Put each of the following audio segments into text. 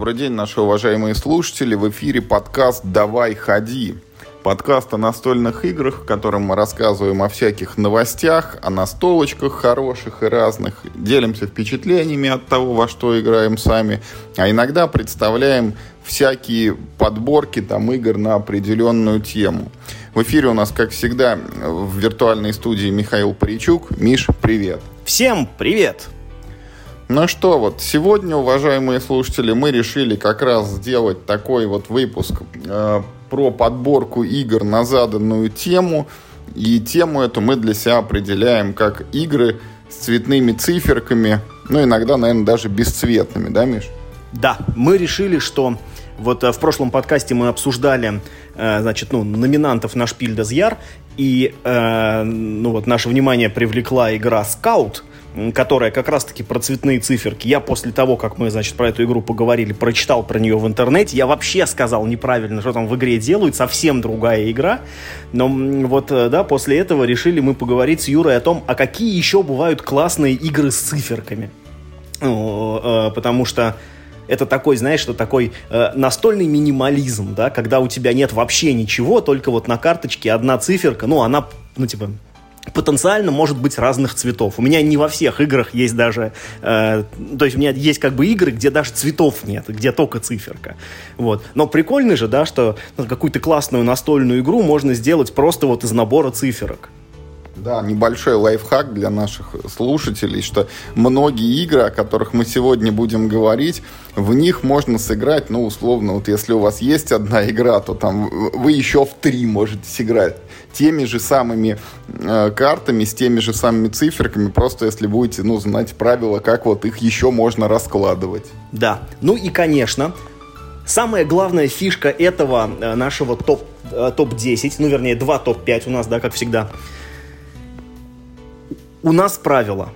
добрый день, наши уважаемые слушатели. В эфире подкаст «Давай, ходи». Подкаст о настольных играх, в котором мы рассказываем о всяких новостях, о настолочках хороших и разных, делимся впечатлениями от того, во что играем сами, а иногда представляем всякие подборки там игр на определенную тему. В эфире у нас, как всегда, в виртуальной студии Михаил Паричук. Миш, привет. Всем привет! Ну что, вот сегодня, уважаемые слушатели, мы решили как раз сделать такой вот выпуск э, про подборку игр на заданную тему. И тему эту мы для себя определяем как игры с цветными циферками, ну иногда, наверное, даже бесцветными, да, Миш? Да, мы решили, что вот э, в прошлом подкасте мы обсуждали, э, значит, ну, номинантов на Шпиль Яр, и, э, ну, вот наше внимание привлекла игра Scout, которая как раз-таки про цветные циферки. Я после того, как мы, значит, про эту игру поговорили, прочитал про нее в интернете, я вообще сказал неправильно, что там в игре делают, совсем другая игра. Но вот, э, да, после этого решили мы поговорить с Юрой о том, а какие еще бывают классные игры с циферками. Э, потому что это такой, знаешь, что такой э, настольный минимализм, да, когда у тебя нет вообще ничего, только вот на карточке одна циферка, ну, она, ну, типа, потенциально может быть разных цветов. У меня не во всех играх есть даже... Э, то есть у меня есть как бы игры, где даже цветов нет, где только циферка. Вот. Но прикольно же, да, что какую-то классную настольную игру можно сделать просто вот из набора циферок. Да, небольшой лайфхак для наших слушателей, что многие игры, о которых мы сегодня будем говорить, в них можно сыграть, ну, условно, вот если у вас есть одна игра, то там вы еще в три можете сыграть теми же самыми э, картами, с теми же самыми циферками, просто если будете, ну, знать правила, как вот их еще можно раскладывать. Да, ну и, конечно, самая главная фишка этого э, нашего топ, э, топ-10, ну, вернее, два топ-5 у нас, да, как всегда – у нас правило.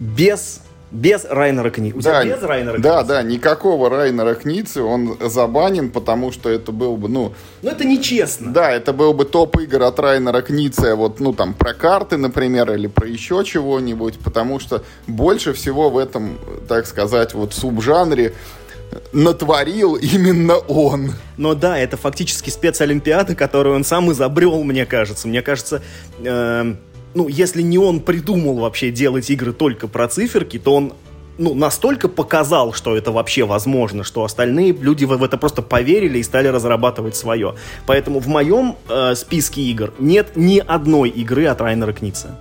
Без без Райнера Кницы. У да, тебя без Райнера Да, да, никакого Райнера Кницы, он забанен, потому что это был бы, ну... Ну, это нечестно. Да, это был бы топ игр от Райнера Кницы, вот, ну, там, про карты, например, или про еще чего-нибудь, потому что больше всего в этом, так сказать, вот субжанре натворил именно он. Но да, это фактически спецолимпиада, которую он сам изобрел, мне кажется. Мне кажется, э, ну, если не он придумал вообще делать игры только про циферки, то он ну, настолько показал, что это вообще возможно, что остальные люди в, это просто поверили и стали разрабатывать свое. Поэтому в моем э, списке игр нет ни одной игры от Райнера Кница.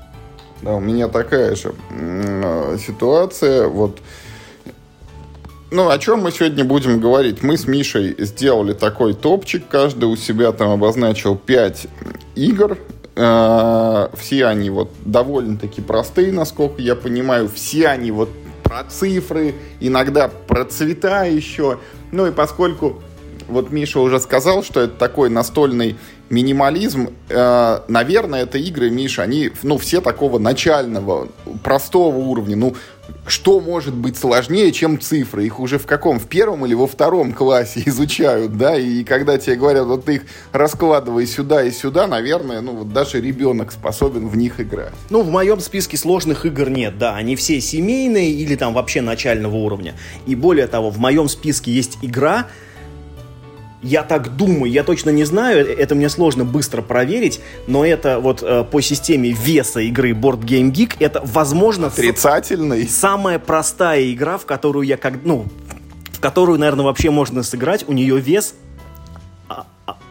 Да, у меня такая же э, ситуация. Вот ну, о чем мы сегодня будем говорить? Мы с Мишей сделали такой топчик. Каждый у себя там обозначил 5 игр. Э, все они вот довольно-таки простые, насколько я понимаю. Все они вот про цифры, иногда про цвета еще. Ну и поскольку вот Миша уже сказал, что это такой настольный минимализм, э, наверное, это игры, Миша, они, ну, все такого начального, простого уровня. Ну, что может быть сложнее, чем цифры? Их уже в каком? В первом или во втором классе изучают, да? И когда тебе говорят, вот ты их раскладывай сюда и сюда, наверное, ну, вот даже ребенок способен в них играть. Ну, в моем списке сложных игр нет, да. Они все семейные или там вообще начального уровня. И более того, в моем списке есть игра, я так думаю, я точно не знаю, это мне сложно быстро проверить, но это вот э, по системе веса игры Board Game Geek, это, возможно, отрицательный. Самая простая игра, в которую я как, ну, в которую, наверное, вообще можно сыграть. У нее вес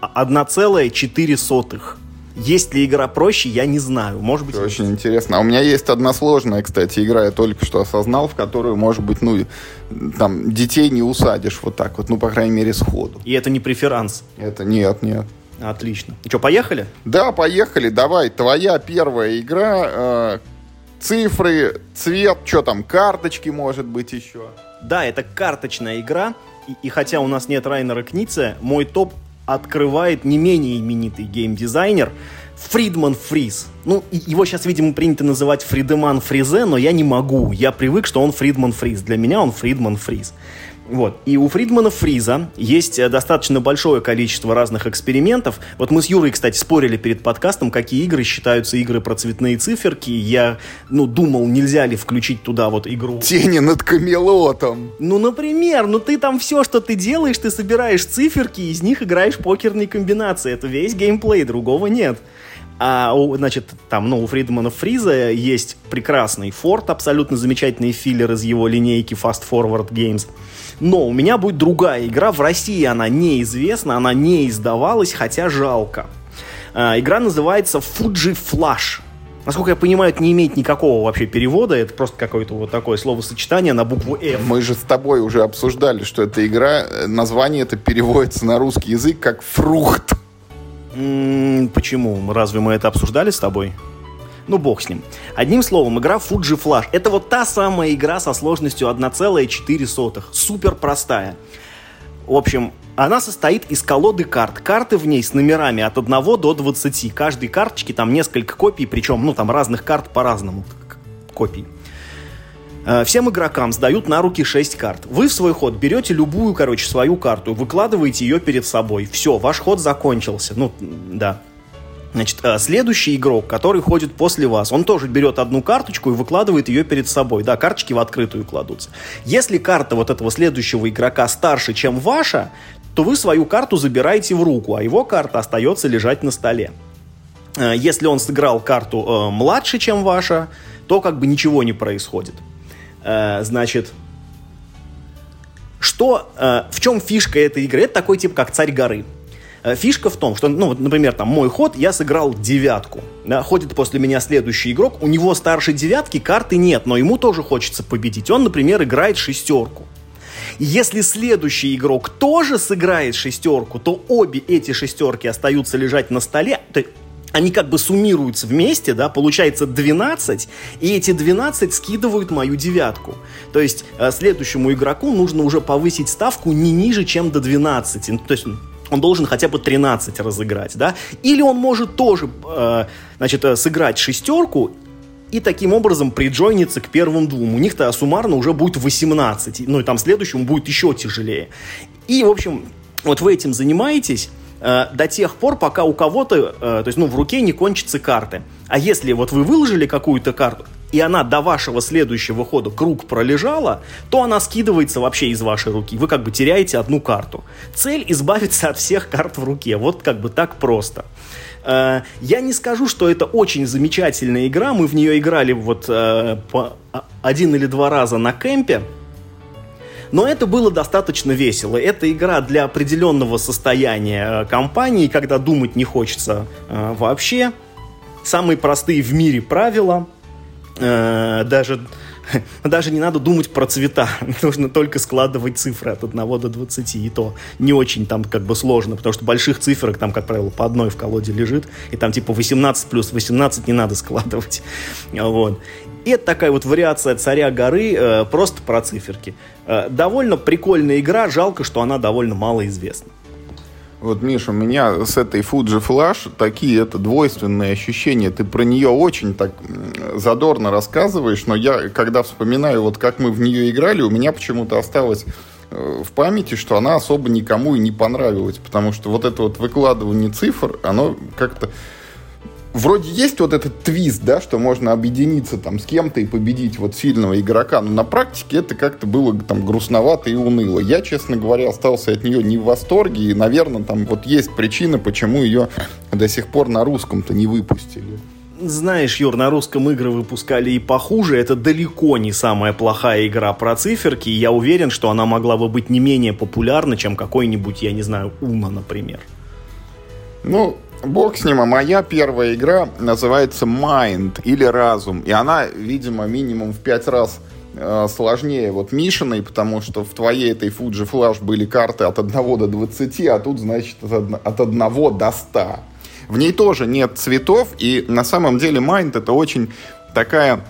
1,4. Есть ли игра проще, я не знаю. Может быть... Это очень интересно. А у меня есть одна сложная, кстати, игра, я только что осознал, в которую, может быть, ну, там, детей не усадишь вот так вот, ну, по крайней мере, сходу. И это не преферанс? Это нет, нет. Отлично. И что, поехали? Да, поехали. Давай, твоя первая игра. Э, цифры, цвет, что там, карточки, может быть, еще. Да, это карточная игра. И, и хотя у нас нет Райнера Книце, мой топ открывает не менее именитый геймдизайнер Фридман Фриз. Ну, его сейчас, видимо, принято называть Фридеман Фризе, но я не могу. Я привык, что он Фридман Фриз. Для меня он Фридман Фриз. Вот. И у Фридмана Фриза есть э, достаточно большое количество разных экспериментов. Вот мы с Юрой, кстати, спорили перед подкастом, какие игры считаются игры про цветные циферки. Я, ну, думал, нельзя ли включить туда вот игру... Тени над Камелотом. Ну, например, ну ты там все, что ты делаешь, ты собираешь циферки, и из них играешь покерные комбинации. Это весь геймплей, другого нет. А, значит, там, ну, у Фридмана Фриза есть прекрасный форт, абсолютно замечательный филлер из его линейки Fast Forward Games. Но у меня будет другая игра. В России она неизвестна, она не издавалась, хотя жалко. А, игра называется Fuji Flash. Насколько я понимаю, это не имеет никакого вообще перевода, это просто какое-то вот такое словосочетание на букву F. Мы же с тобой уже обсуждали, что эта игра, э, название это переводится на русский язык как «фрукт». Почему? Разве мы это обсуждали с тобой? Ну, бог с ним. Одним словом, игра Fuji Flash. Это вот та самая игра со сложностью 1,4. Супер простая. В общем, она состоит из колоды карт. Карты в ней с номерами от 1 до 20. Каждой карточки там несколько копий, причем, ну, там разных карт по-разному копий. Э, всем игрокам сдают на руки 6 карт. Вы в свой ход берете любую, короче, свою карту, выкладываете ее перед собой. Все, ваш ход закончился. Ну, да. Значит, э, следующий игрок, который ходит после вас, он тоже берет одну карточку и выкладывает ее перед собой. Да, карточки в открытую кладутся. Если карта вот этого следующего игрока старше, чем ваша, то вы свою карту забираете в руку, а его карта остается лежать на столе. Э, если он сыграл карту э, младше, чем ваша, то как бы ничего не происходит. Э, значит, что, э, в чем фишка этой игры? Это такой тип, как царь горы. Э, фишка в том, что, ну, вот, например, там, мой ход, я сыграл девятку. Да, ходит после меня следующий игрок, у него старше девятки, карты нет, но ему тоже хочется победить. Он, например, играет шестерку. Если следующий игрок тоже сыграет шестерку, то обе эти шестерки остаются лежать на столе, то они как бы суммируются вместе, да, получается 12, и эти 12 скидывают мою девятку. То есть э, следующему игроку нужно уже повысить ставку не ниже, чем до 12. Ну, то есть он должен хотя бы 13 разыграть, да? Или он может тоже, э, значит, э, сыграть шестерку и таким образом приджойниться к первым двум. У них-то суммарно уже будет 18, ну и там следующему будет еще тяжелее. И, в общем, вот вы этим занимаетесь, Э, до тех пор, пока у кого-то, э, то есть, ну, в руке не кончатся карты. А если вот вы выложили какую-то карту, и она до вашего следующего хода круг пролежала, то она скидывается вообще из вашей руки. Вы как бы теряете одну карту. Цель избавиться от всех карт в руке. Вот как бы так просто. Э, я не скажу, что это очень замечательная игра. Мы в нее играли вот по один или два раза на кемпе. Но это было достаточно весело. Это игра для определенного состояния э, компании, когда думать не хочется э, вообще. Самые простые в мире правила. Э, даже, даже не надо думать про цвета. Нужно только складывать цифры от 1 до 20. И то не очень там как бы сложно, потому что больших циферок там, как правило, по одной в колоде лежит. И там типа 18 плюс 18 не надо складывать. Вот. И это такая вот вариация царя горы, э, просто про циферки. Э, довольно прикольная игра, жалко, что она довольно мало известна. Вот, Миша, у меня с этой Fuji Flash такие это двойственные ощущения. Ты про нее очень так задорно рассказываешь, но я, когда вспоминаю, вот как мы в нее играли, у меня почему-то осталось э, в памяти, что она особо никому и не понравилась, потому что вот это вот выкладывание цифр, оно как-то вроде есть вот этот твист, да, что можно объединиться там с кем-то и победить вот сильного игрока, но на практике это как-то было там грустновато и уныло. Я, честно говоря, остался от нее не в восторге, и, наверное, там вот есть причина, почему ее до сих пор на русском-то не выпустили. Знаешь, Юр, на русском игры выпускали и похуже. Это далеко не самая плохая игра про циферки. И я уверен, что она могла бы быть не менее популярна, чем какой-нибудь, я не знаю, Уна, например. Ну, Бог с ним, а моя первая игра называется Mind или Разум. И она, видимо, минимум в пять раз э, сложнее вот Мишиной, потому что в твоей этой Fuji Flash были карты от 1 до 20, а тут, значит, от 1 до 100. В ней тоже нет цветов, и на самом деле Mind это очень такая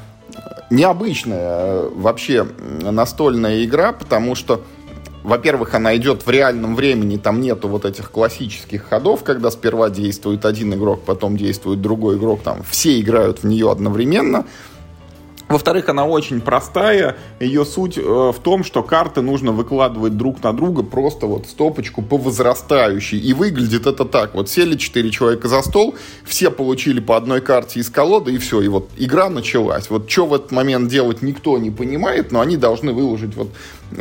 необычная э, вообще настольная игра, потому что во-первых, она идет в реальном времени, там нету вот этих классических ходов, когда сперва действует один игрок, потом действует другой игрок, там все играют в нее одновременно. Во-вторых, она очень простая. Ее суть э, в том, что карты нужно выкладывать друг на друга просто вот стопочку по возрастающей. И выглядит это так. Вот сели четыре человека за стол, все получили по одной карте из колоды, и все. И вот игра началась. Вот что в этот момент делать никто не понимает, но они должны выложить вот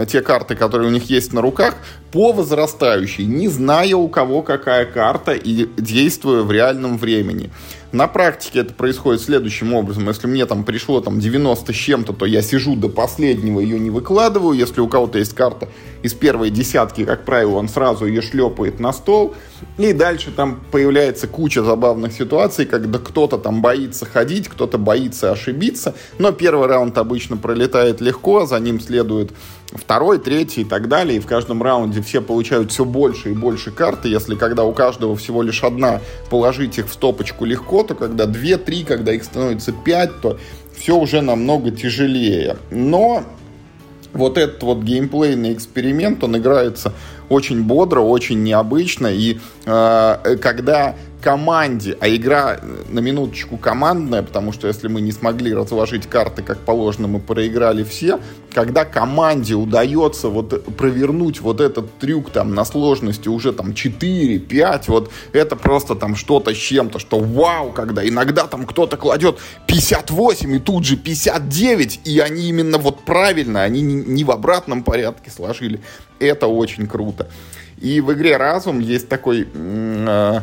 те карты, которые у них есть на руках, по возрастающей, не зная у кого какая карта и действуя в реальном времени. На практике это происходит следующим образом. Если мне там пришло там 90 с чем-то, то я сижу до последнего, ее не выкладываю. Если у кого-то есть карта из первой десятки, как правило, он сразу ее шлепает на стол. И дальше там появляется куча забавных ситуаций, когда кто-то там боится ходить, кто-то боится ошибиться. Но первый раунд обычно пролетает легко, за ним следует второй, третий и так далее. И в каждом раунде все получают все больше и больше карты. Если когда у каждого всего лишь одна, положить их в стопочку легко, то когда две, три, когда их становится пять, то все уже намного тяжелее. Но вот этот вот геймплейный эксперимент, он играется очень бодро, очень необычно. И когда команде, а игра на минуточку командная, потому что если мы не смогли разложить карты как положено, мы проиграли все, когда команде удается вот провернуть вот этот трюк там на сложности уже там 4-5, вот это просто там что-то с чем-то, что вау, когда иногда там кто-то кладет 58 и тут же 59, и они именно вот правильно, они не в обратном порядке сложили. Это очень круто. И в игре «Разум» есть такой э,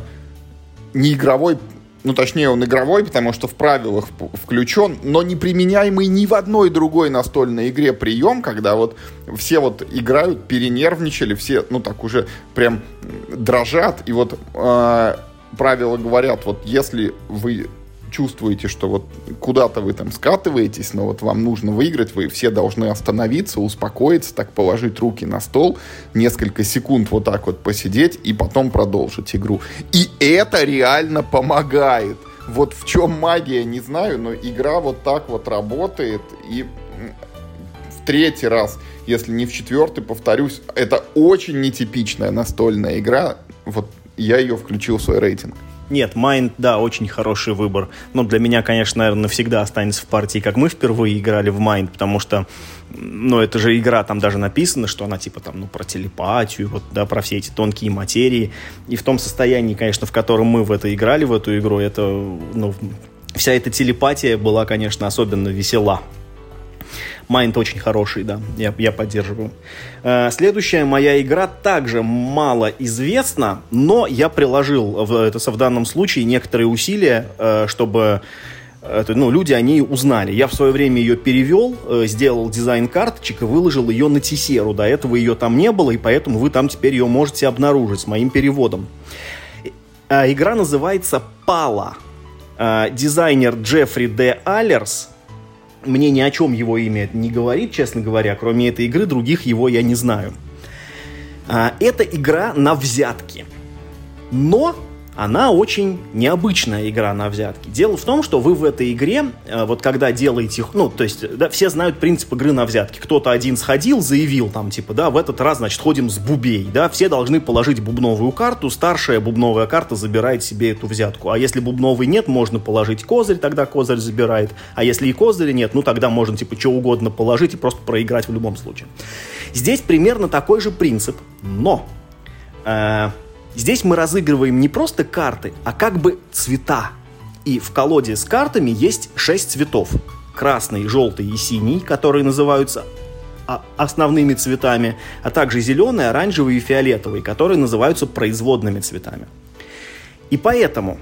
не игровой, ну точнее он игровой, потому что в правилах включен, но не применяемый ни в одной другой настольной игре прием, когда вот все вот играют, перенервничали, все, ну так уже прям дрожат, и вот э, правила говорят, вот если вы чувствуете, что вот куда-то вы там скатываетесь, но вот вам нужно выиграть, вы все должны остановиться, успокоиться, так положить руки на стол, несколько секунд вот так вот посидеть и потом продолжить игру. И это реально помогает. Вот в чем магия, не знаю, но игра вот так вот работает. И в третий раз, если не в четвертый, повторюсь, это очень нетипичная настольная игра. Вот я ее включил в свой рейтинг. Нет, Mind, да, очень хороший выбор. Но для меня, конечно, наверное, навсегда останется в партии, как мы впервые играли в Mind, потому что, ну, это же игра, там даже написано, что она типа там, ну, про телепатию, вот, да, про все эти тонкие материи. И в том состоянии, конечно, в котором мы в это играли, в эту игру, это, ну, вся эта телепатия была, конечно, особенно весела. Майнд очень хороший, да, я, я поддерживаю. Э, следующая моя игра также мало известна, но я приложил в, это, в данном случае некоторые усилия, э, чтобы это, ну, люди о ней узнали. Я в свое время ее перевел, э, сделал дизайн карточек и выложил ее на Тисеру. До этого ее там не было, и поэтому вы там теперь ее можете обнаружить с моим переводом. Игра называется «Пала». Дизайнер Джеффри Д. Аллерс мне ни о чем его имя не говорит, честно говоря. Кроме этой игры, других его я не знаю. А, это игра на взятки. Но она очень необычная игра на взятки. Дело в том, что вы в этой игре, э, вот когда делаете, ну, то есть, да, все знают принцип игры на взятки. Кто-то один сходил, заявил там, типа, да, в этот раз, значит, ходим с бубей, да, все должны положить бубновую карту, старшая бубновая карта забирает себе эту взятку. А если бубновой нет, можно положить козырь, тогда козырь забирает. А если и козыря нет, ну, тогда можно, типа, что угодно положить и просто проиграть в любом случае. Здесь примерно такой же принцип, но... Э, Здесь мы разыгрываем не просто карты, а как бы цвета. И в колоде с картами есть 6 цветов. Красный, желтый и синий, которые называются а, основными цветами, а также зеленый, оранжевый и фиолетовый, которые называются производными цветами. И поэтому,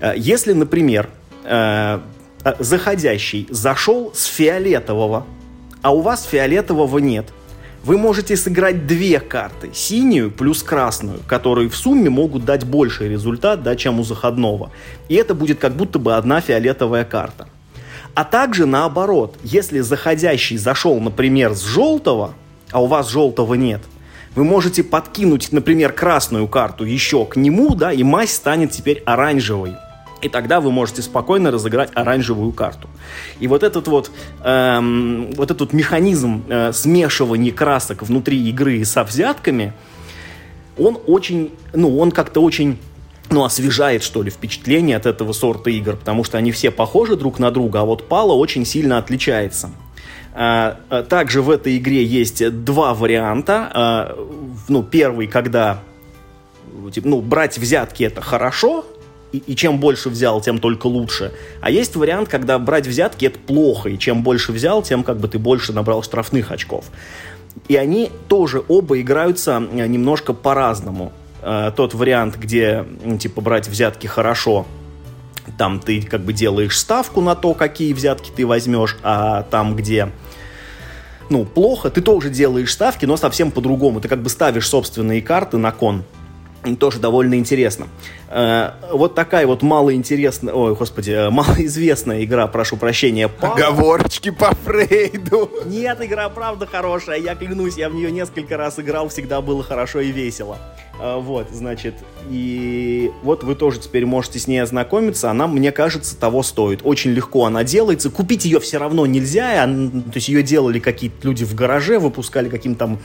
э, если, например, э, э, заходящий зашел с фиолетового, а у вас фиолетового нет – вы можете сыграть две карты, синюю плюс красную, которые в сумме могут дать больший результат, да, чем у заходного. И это будет как будто бы одна фиолетовая карта. А также наоборот, если заходящий зашел, например, с желтого, а у вас желтого нет, вы можете подкинуть, например, красную карту еще к нему, да, и мазь станет теперь оранжевой. И тогда вы можете спокойно разыграть оранжевую карту. И вот этот вот, эм, вот этот механизм э, смешивания красок внутри игры со взятками, он очень, ну, он как-то очень ну, освежает, что ли, впечатление от этого сорта игр, потому что они все похожи друг на друга, а вот Пала очень сильно отличается. А, а, также в этой игре есть два варианта. А, ну, первый, когда ну, брать взятки это хорошо, и, и чем больше взял, тем только лучше. А есть вариант, когда брать взятки это плохо, и чем больше взял, тем как бы ты больше набрал штрафных очков. И они тоже оба играются немножко по-разному. Тот вариант, где, типа, брать взятки хорошо, там ты как бы делаешь ставку на то, какие взятки ты возьмешь, а там, где ну, плохо, ты тоже делаешь ставки, но совсем по-другому. Ты как бы ставишь собственные карты на кон. Тоже довольно интересно. Э, вот такая вот малоинтересная, ой, господи, э, малоизвестная игра, прошу прощения. Оговорочки по Фрейду. Нет, игра правда хорошая, я клянусь, я в нее несколько раз играл, всегда было хорошо и весело. Э, вот, значит, и вот вы тоже теперь можете с ней ознакомиться, она, мне кажется, того стоит. Очень легко она делается, купить ее все равно нельзя, то есть ее делали какие-то люди в гараже, выпускали каким-то там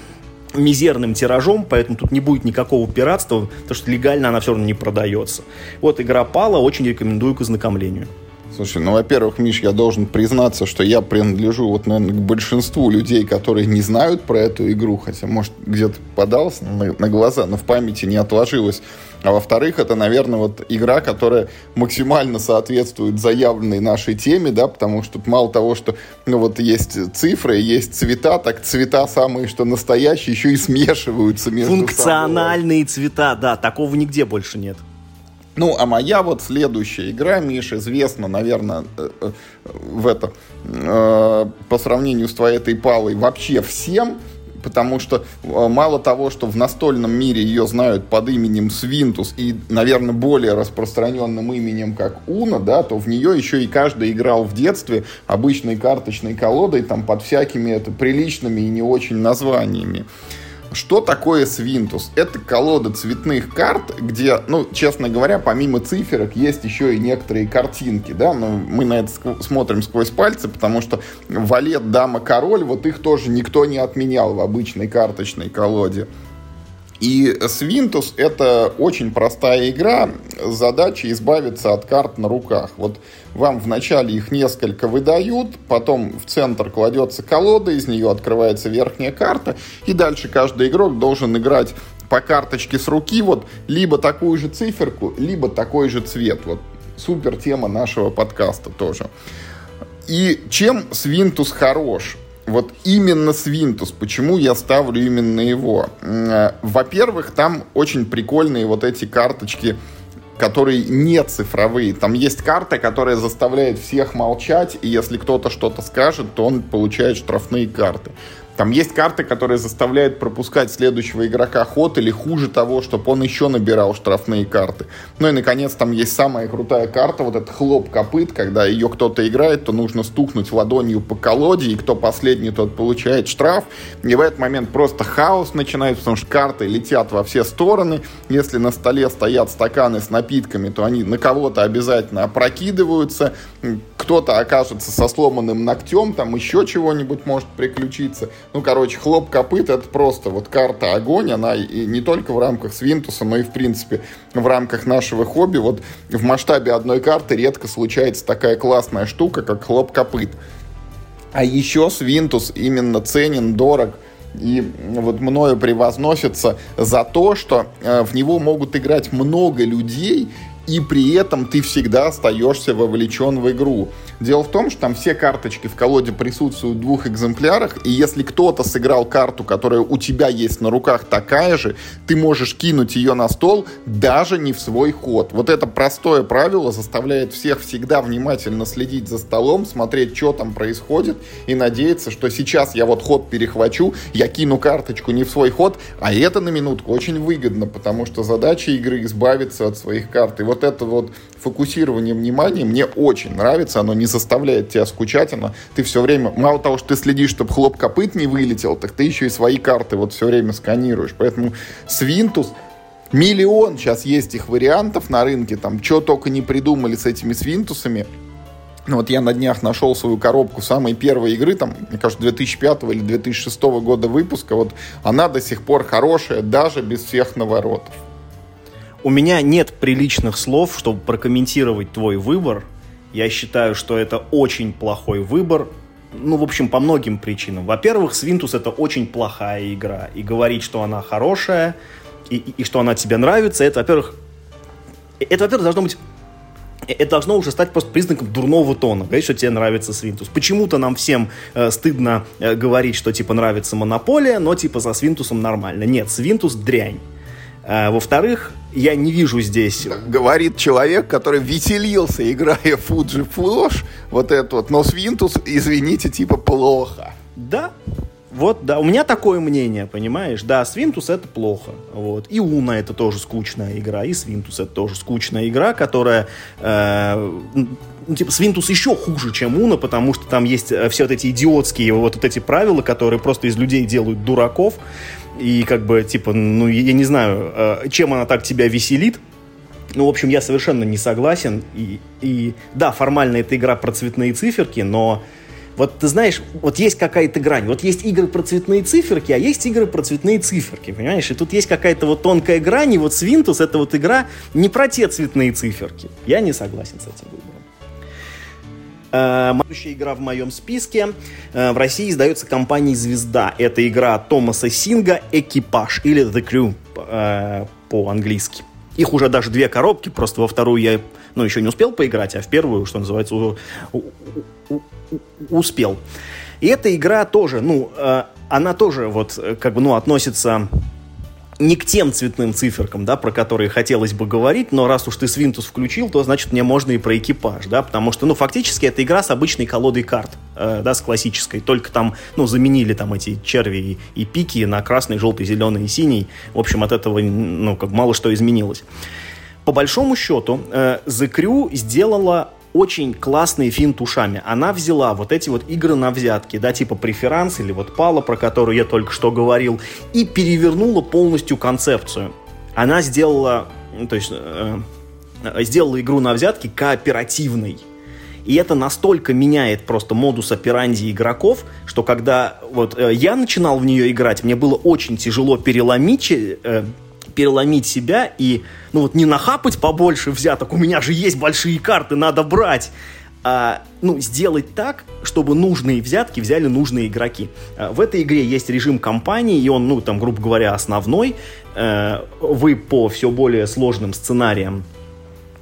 мизерным тиражом, поэтому тут не будет никакого пиратства, потому что легально она все равно не продается. Вот игра пала, очень рекомендую к ознакомлению. Слушай, ну, во-первых, Миш, я должен признаться, что я принадлежу вот, наверное, к большинству людей, которые не знают про эту игру, хотя, может, где-то подался на, на глаза, но в памяти не отложилось. А во-вторых, это, наверное, вот игра, которая максимально соответствует заявленной нашей теме, да, потому что мало того, что, ну, вот есть цифры, есть цвета, так цвета самые, что настоящие, еще и смешиваются между Функциональные собой. цвета, да, такого нигде больше нет. Ну, а моя вот следующая игра, Миш, известна, наверное, э, э, в это, э, по сравнению с твоей этой палой, вообще всем, потому что мало того, что в настольном мире ее знают под именем Свинтус и, наверное, более распространенным именем, как Уна, да, то в нее еще и каждый играл в детстве обычной карточной колодой, там, под всякими это приличными и не очень названиями. Что такое Свинтус? Это колода цветных карт, где, ну, честно говоря, помимо циферок есть еще и некоторые картинки, да, но мы на это смотрим сквозь пальцы, потому что валет, дама, король, вот их тоже никто не отменял в обычной карточной колоде. И Свинтус — это очень простая игра задача избавиться от карт на руках. Вот вам вначале их несколько выдают, потом в центр кладется колода, из нее открывается верхняя карта, и дальше каждый игрок должен играть по карточке с руки вот либо такую же циферку, либо такой же цвет. Вот супер тема нашего подкаста тоже. И чем Свинтус хорош? вот именно Свинтус, почему я ставлю именно его? Э, во-первых, там очень прикольные вот эти карточки, которые не цифровые. Там есть карта, которая заставляет всех молчать, и если кто-то что-то скажет, то он получает штрафные карты. Там есть карты, которые заставляют пропускать следующего игрока ход или хуже того, чтобы он еще набирал штрафные карты. Ну и, наконец, там есть самая крутая карта, вот этот хлоп копыт, когда ее кто-то играет, то нужно стукнуть ладонью по колоде, и кто последний, тот получает штраф. И в этот момент просто хаос начинается, потому что карты летят во все стороны. Если на столе стоят стаканы с напитками, то они на кого-то обязательно опрокидываются. Кто-то окажется со сломанным ногтем, там еще чего-нибудь может приключиться. Ну, короче, хлоп копыт это просто вот карта огонь, она и не только в рамках Свинтуса, но и в принципе в рамках нашего хобби. Вот в масштабе одной карты редко случается такая классная штука, как хлоп копыт. А еще Свинтус именно ценен, дорог и вот мною превозносится за то, что э, в него могут играть много людей, и при этом ты всегда остаешься вовлечен в игру. Дело в том, что там все карточки в колоде присутствуют в двух экземплярах, и если кто-то сыграл карту, которая у тебя есть на руках такая же, ты можешь кинуть ее на стол даже не в свой ход. Вот это простое правило заставляет всех всегда внимательно следить за столом, смотреть, что там происходит, и надеяться, что сейчас я вот ход перехвачу, я кину карточку не в свой ход, а это на минутку очень выгодно, потому что задача игры избавиться от своих карт. И вот это вот фокусирование внимания мне очень нравится, оно не заставляет тебя скучать, оно ты все время, мало того, что ты следишь, чтобы хлоп копыт не вылетел, так ты еще и свои карты вот все время сканируешь. Поэтому Свинтус Миллион сейчас есть их вариантов на рынке, там, что только не придумали с этими свинтусами. Ну, вот я на днях нашел свою коробку самой первой игры, там, мне кажется, 2005 или 2006 года выпуска. Вот она до сих пор хорошая, даже без всех наворотов. у меня нет приличных слов, чтобы прокомментировать твой выбор. Я считаю, что это очень плохой выбор. Ну, в общем, по многим причинам. Во-первых, Свинтус это очень плохая игра. И говорить, что она хорошая, и, и, и что она тебе нравится, это, во-первых, это, во-первых, должно быть это должно уже стать просто признаком дурного тона, говорить, что тебе нравится Свинтус. Почему-то нам всем э, стыдно э, говорить, что типа нравится Монополия, но типа за Свинтусом нормально. Нет, Свинтус дрянь. А, во-вторых, я не вижу здесь... Говорит человек, который веселился, играя в Fuji Flush, вот это вот, но Свинтус, извините, типа плохо. Да, вот, да, у меня такое мнение, понимаешь? Да, Свинтус это плохо, вот. И Уно это тоже скучная игра, и Свинтус это тоже скучная игра, которая, э, ну, типа, Свинтус еще хуже, чем Уно, потому что там есть э, все вот эти идиотские вот, вот эти правила, которые просто из людей делают дураков, и как бы, типа, ну, я не знаю, э, чем она так тебя веселит. Ну, в общем, я совершенно не согласен. И, и да, формально это игра про цветные циферки, но вот ты знаешь, вот есть какая-то грань. Вот есть игры про цветные циферки, а есть игры про цветные циферки, понимаешь? И тут есть какая-то вот тонкая грань, и вот Свинтус это вот игра не про те цветные циферки. Я не согласен с этим выбором. Э, следующая игра в моем списке. Э, в России издается компанией «Звезда». Это игра Томаса Синга «Экипаж» или «The Crew» э, по-английски. Их уже даже две коробки, просто во вторую я ну, еще не успел поиграть, а в первую, что называется, у, у, у, успел. И эта игра тоже, ну, она тоже вот как бы, ну, относится не к тем цветным циферкам, да, про которые хотелось бы говорить, но раз уж ты Свинтус включил, то значит мне можно и про экипаж, да, потому что, ну, фактически это игра с обычной колодой карт, э, да, с классической, только там, ну, заменили там эти черви и, и пики на красный, желтый, зеленый и синий, в общем, от этого, ну, как мало что изменилось. По большому счету, э, The Crew сделала очень классный финт ушами. Она взяла вот эти вот игры на взятки, да, типа преферанс или вот пала, про которую я только что говорил, и перевернула полностью концепцию. Она сделала, ну, то есть, э, э, сделала игру на взятки кооперативной. И это настолько меняет просто модус операнди игроков, что когда вот э, я начинал в нее играть, мне было очень тяжело переломить, э, переломить себя и, ну вот, не нахапать побольше взяток, у меня же есть большие карты, надо брать, а, ну, сделать так, чтобы нужные взятки взяли нужные игроки. А, в этой игре есть режим кампании, и он, ну, там, грубо говоря, основной. А, вы по все более сложным сценариям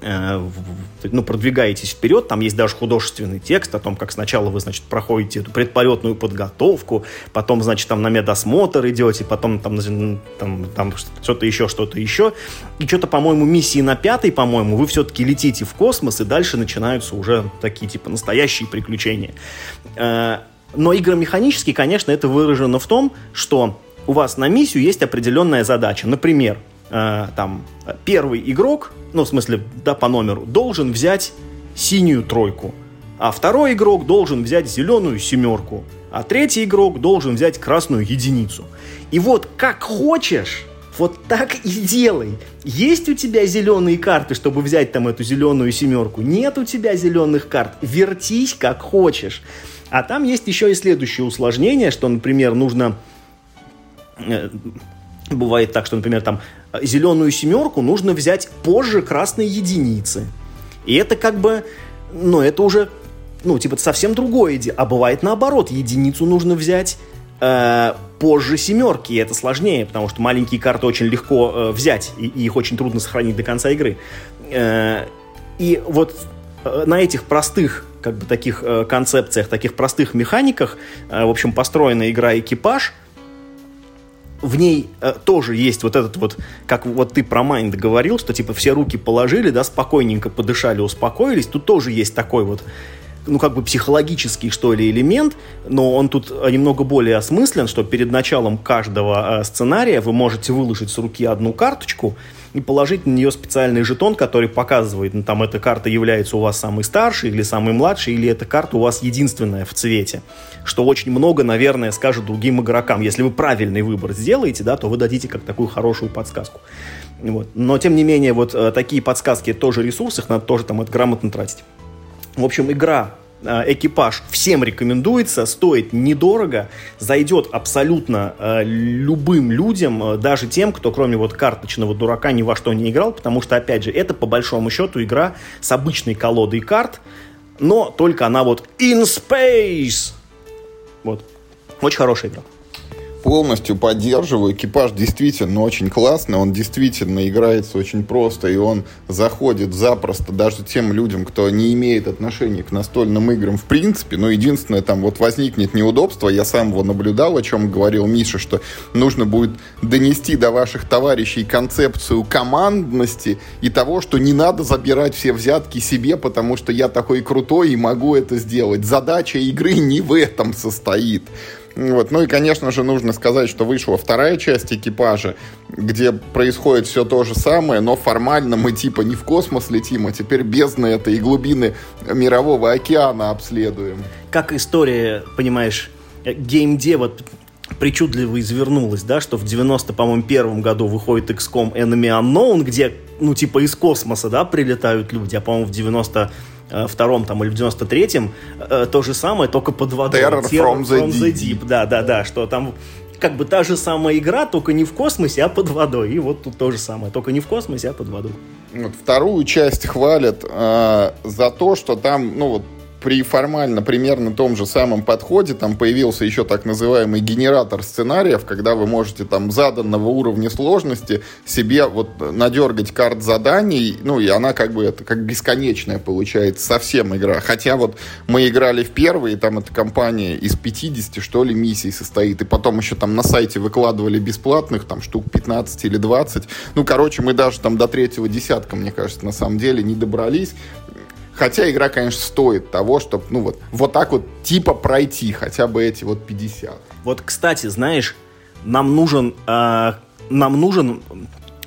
ну, продвигаетесь вперед, там есть даже художественный текст о том, как сначала вы, значит, проходите эту предполетную подготовку, потом, значит, там на медосмотр идете, потом там, там, там что-то еще, что-то еще. И что-то, по-моему, миссии на пятой, по-моему, вы все-таки летите в космос, и дальше начинаются уже такие, типа, настоящие приключения. Э, но игромеханически, конечно, это выражено в том, что у вас на миссию есть определенная задача. Например, э, там первый игрок, ну, в смысле, да, по номеру, должен взять синюю тройку, а второй игрок должен взять зеленую семерку, а третий игрок должен взять красную единицу. И вот как хочешь, вот так и делай. Есть у тебя зеленые карты, чтобы взять там эту зеленую семерку? Нет у тебя зеленых карт. Вертись как хочешь. А там есть еще и следующее усложнение, что, например, нужно э, Бывает так, что, например, там зеленую семерку нужно взять позже красной единицы. И это как бы, ну, это уже, ну, типа, совсем другое дело. А бывает наоборот, единицу нужно взять э, позже семерки, и это сложнее, потому что маленькие карты очень легко э, взять, и, и их очень трудно сохранить до конца игры. Э, и вот э, на этих простых как бы таких э, концепциях, таких простых механиках, э, в общем, построена игра «Экипаж», в ней э, тоже есть вот этот вот, как вот ты про Майнд говорил, что типа все руки положили, да, спокойненько подышали, успокоились. Тут тоже есть такой вот ну, как бы психологический, что ли, элемент, но он тут немного более осмыслен, что перед началом каждого э, сценария вы можете выложить с руки одну карточку, и положить на нее специальный жетон, который показывает, ну, там эта карта является у вас самой старшей или самой младшей, или эта карта у вас единственная в цвете. Что очень много, наверное, скажет другим игрокам. Если вы правильный выбор сделаете, да, то вы дадите как такую хорошую подсказку. Вот. Но, тем не менее, вот э, такие подсказки тоже ресурсы, их надо тоже там это грамотно тратить. В общем, игра э, экипаж всем рекомендуется, стоит недорого, зайдет абсолютно э, любым людям, э, даже тем, кто кроме вот карточного дурака ни во что не играл, потому что, опять же, это по большому счету игра с обычной колодой карт, но только она вот in space. Вот. Очень хорошая игра полностью поддерживаю. Экипаж действительно очень классный, он действительно играется очень просто, и он заходит запросто даже тем людям, кто не имеет отношения к настольным играм в принципе. Но единственное, там вот возникнет неудобство, я сам его наблюдал, о чем говорил Миша, что нужно будет донести до ваших товарищей концепцию командности и того, что не надо забирать все взятки себе, потому что я такой крутой и могу это сделать. Задача игры не в этом состоит. Вот. Ну и, конечно же, нужно сказать, что вышла вторая часть экипажа, где происходит все то же самое, но формально мы типа не в космос летим, а теперь бездны это и глубины мирового океана обследуем. Как история, понимаешь, геймдева причудливо извернулась, да, что в 90, по-моему, первом году выходит XCOM Enemy Unknown, где, ну, типа из космоса, да, прилетают люди, а, по-моему, в 90 Э, втором там или в 93-м э, то же самое, только под водой. Terror, Terror from, the, from the deep. deep. Да, да, да, что там как бы та же самая игра, только не в космосе, а под водой. И вот тут то же самое, только не в космосе, а под водой. Вот вторую часть хвалят э, за то, что там, ну вот при формально примерно том же самом подходе там появился еще так называемый генератор сценариев, когда вы можете там заданного уровня сложности себе вот надергать карт заданий, ну и она как бы это как бесконечная получается совсем игра. Хотя вот мы играли в первый, и там эта компания из 50 что ли миссий состоит, и потом еще там на сайте выкладывали бесплатных там штук 15 или 20. Ну, короче, мы даже там до третьего десятка, мне кажется, на самом деле не добрались. Хотя игра, конечно, стоит того, чтобы, ну вот, вот так вот типа пройти хотя бы эти вот 50. Вот, кстати, знаешь, нам нужен, э, нам нужен,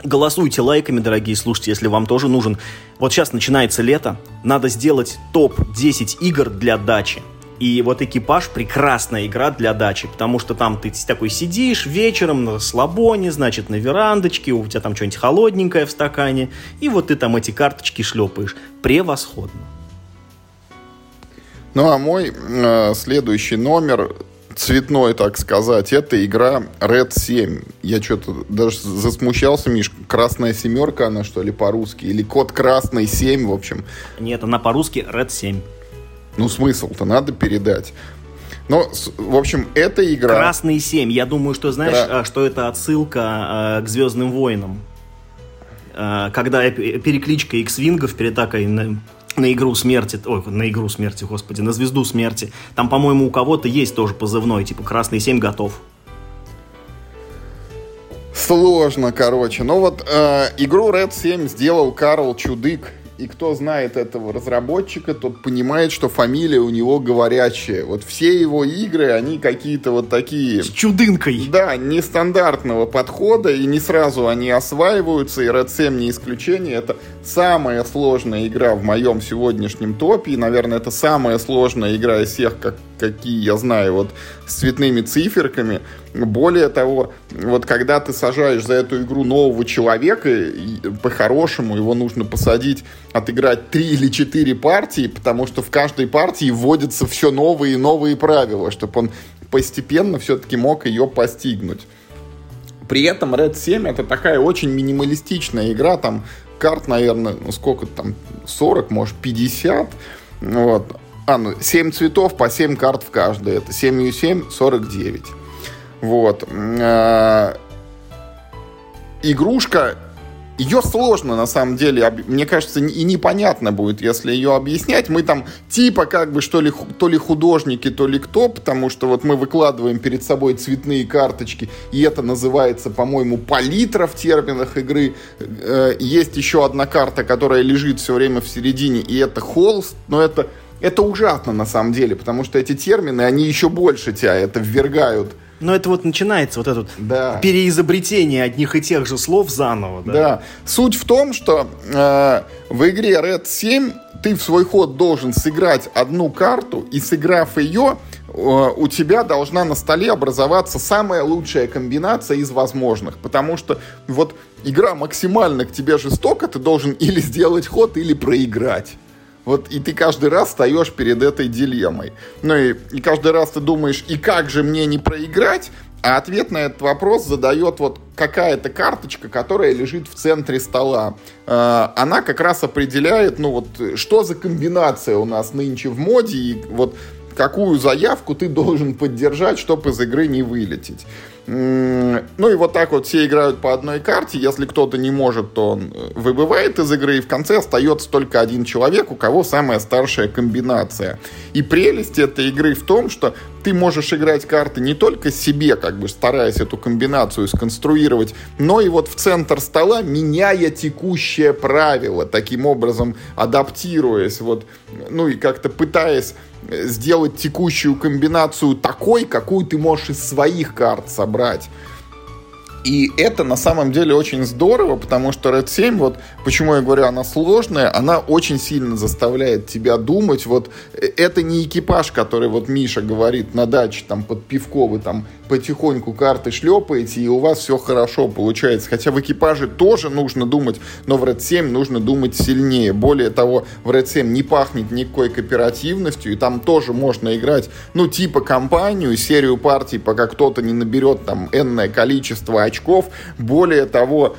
голосуйте лайками, дорогие слушатели, если вам тоже нужен. Вот сейчас начинается лето, надо сделать топ-10 игр для дачи. И вот экипаж прекрасная игра для дачи, потому что там ты такой сидишь вечером на слабоне, значит, на верандочке, у тебя там что-нибудь холодненькое в стакане, и вот ты там эти карточки шлепаешь. Превосходно. Ну а мой э, следующий номер цветной, так сказать, это игра Red 7. Я что-то даже засмущался, Миш, красная семерка она, что ли, по-русски? Или код красный 7, в общем. Нет, она по-русски Red 7. Ну, смысл-то надо передать. Но, в общем, эта игра... Красный 7. Я думаю, что, знаешь, Кра... А, что это отсылка э, к Звездным войнам. Э, когда перекличка X-вингов перетакой на, на игру смерти, ой, на игру смерти, господи, на звезду смерти. Там, по-моему, у кого-то есть тоже позывной, типа Красный 7 готов. Сложно, короче. Но вот э, игру Red 7 сделал Карл Чудык. И кто знает этого разработчика, тот понимает, что фамилия у него говорящая. Вот все его игры, они какие-то вот такие... С чудынкой. Да, нестандартного подхода, и не сразу они осваиваются, и Red 7 не исключение. Это самая сложная игра в моем сегодняшнем топе, и, наверное, это самая сложная игра из всех, как, какие я знаю, вот с цветными циферками. Более того, вот когда ты сажаешь за эту игру нового человека, по-хорошему его нужно посадить, отыграть три или четыре партии, потому что в каждой партии вводятся все новые и новые правила, чтобы он постепенно все-таки мог ее постигнуть. При этом Red 7 это такая очень минималистичная игра, там карт, наверное, ну сколько там, 40, может 50, вот. А, ну, 7 цветов по 7 карт в каждой. Это 7 и 7, 49. Вот. А, игрушка ее сложно, на самом деле, мне кажется, и непонятно будет, если ее объяснять. Мы там типа как бы что ли, то ли художники, то ли кто, потому что вот мы выкладываем перед собой цветные карточки, и это называется, по-моему, палитра в терминах игры. Э, есть еще одна карта, которая лежит все время в середине, и это холст, но это, это ужасно на самом деле, потому что эти термины, они еще больше тебя это ввергают но это вот начинается вот это да. переизобретение одних и тех же слов заново. Да, да. суть в том, что э, в игре Red 7 ты в свой ход должен сыграть одну карту, и сыграв ее, э, у тебя должна на столе образоваться самая лучшая комбинация из возможных. Потому что вот игра максимально к тебе жестока, ты должен или сделать ход, или проиграть. Вот и ты каждый раз встаешь перед этой дилеммой. Ну и, и каждый раз ты думаешь, и как же мне не проиграть? А ответ на этот вопрос задает вот какая-то карточка, которая лежит в центре стола. Э, она как раз определяет, ну вот, что за комбинация у нас нынче в моде, и вот какую заявку ты должен поддержать, чтобы из игры не вылететь. Ну и вот так вот все играют по одной карте. Если кто-то не может, то он э, выбывает из игры, и в конце остается только один человек, у кого самая старшая комбинация. И прелесть этой игры в том, что ты можешь играть карты не только себе, как бы стараясь эту комбинацию сконструировать, но и вот в центр стола, меняя текущее правило, таким образом адаптируясь, вот, ну и как-то пытаясь сделать текущую комбинацию такой, какую ты можешь из своих карт собрать. И это на самом деле очень здорово, потому что Red 7, вот почему я говорю, она сложная, она очень сильно заставляет тебя думать. Вот э, это не экипаж, который вот Миша говорит на даче, там под пивко вы там потихоньку карты шлепаете, и у вас все хорошо получается. Хотя в экипаже тоже нужно думать, но в Red 7 нужно думать сильнее. Более того, в Red 7 не пахнет никакой кооперативностью, и там тоже можно играть, ну, типа компанию, серию партий, пока кто-то не наберет там энное количество очков. Более того,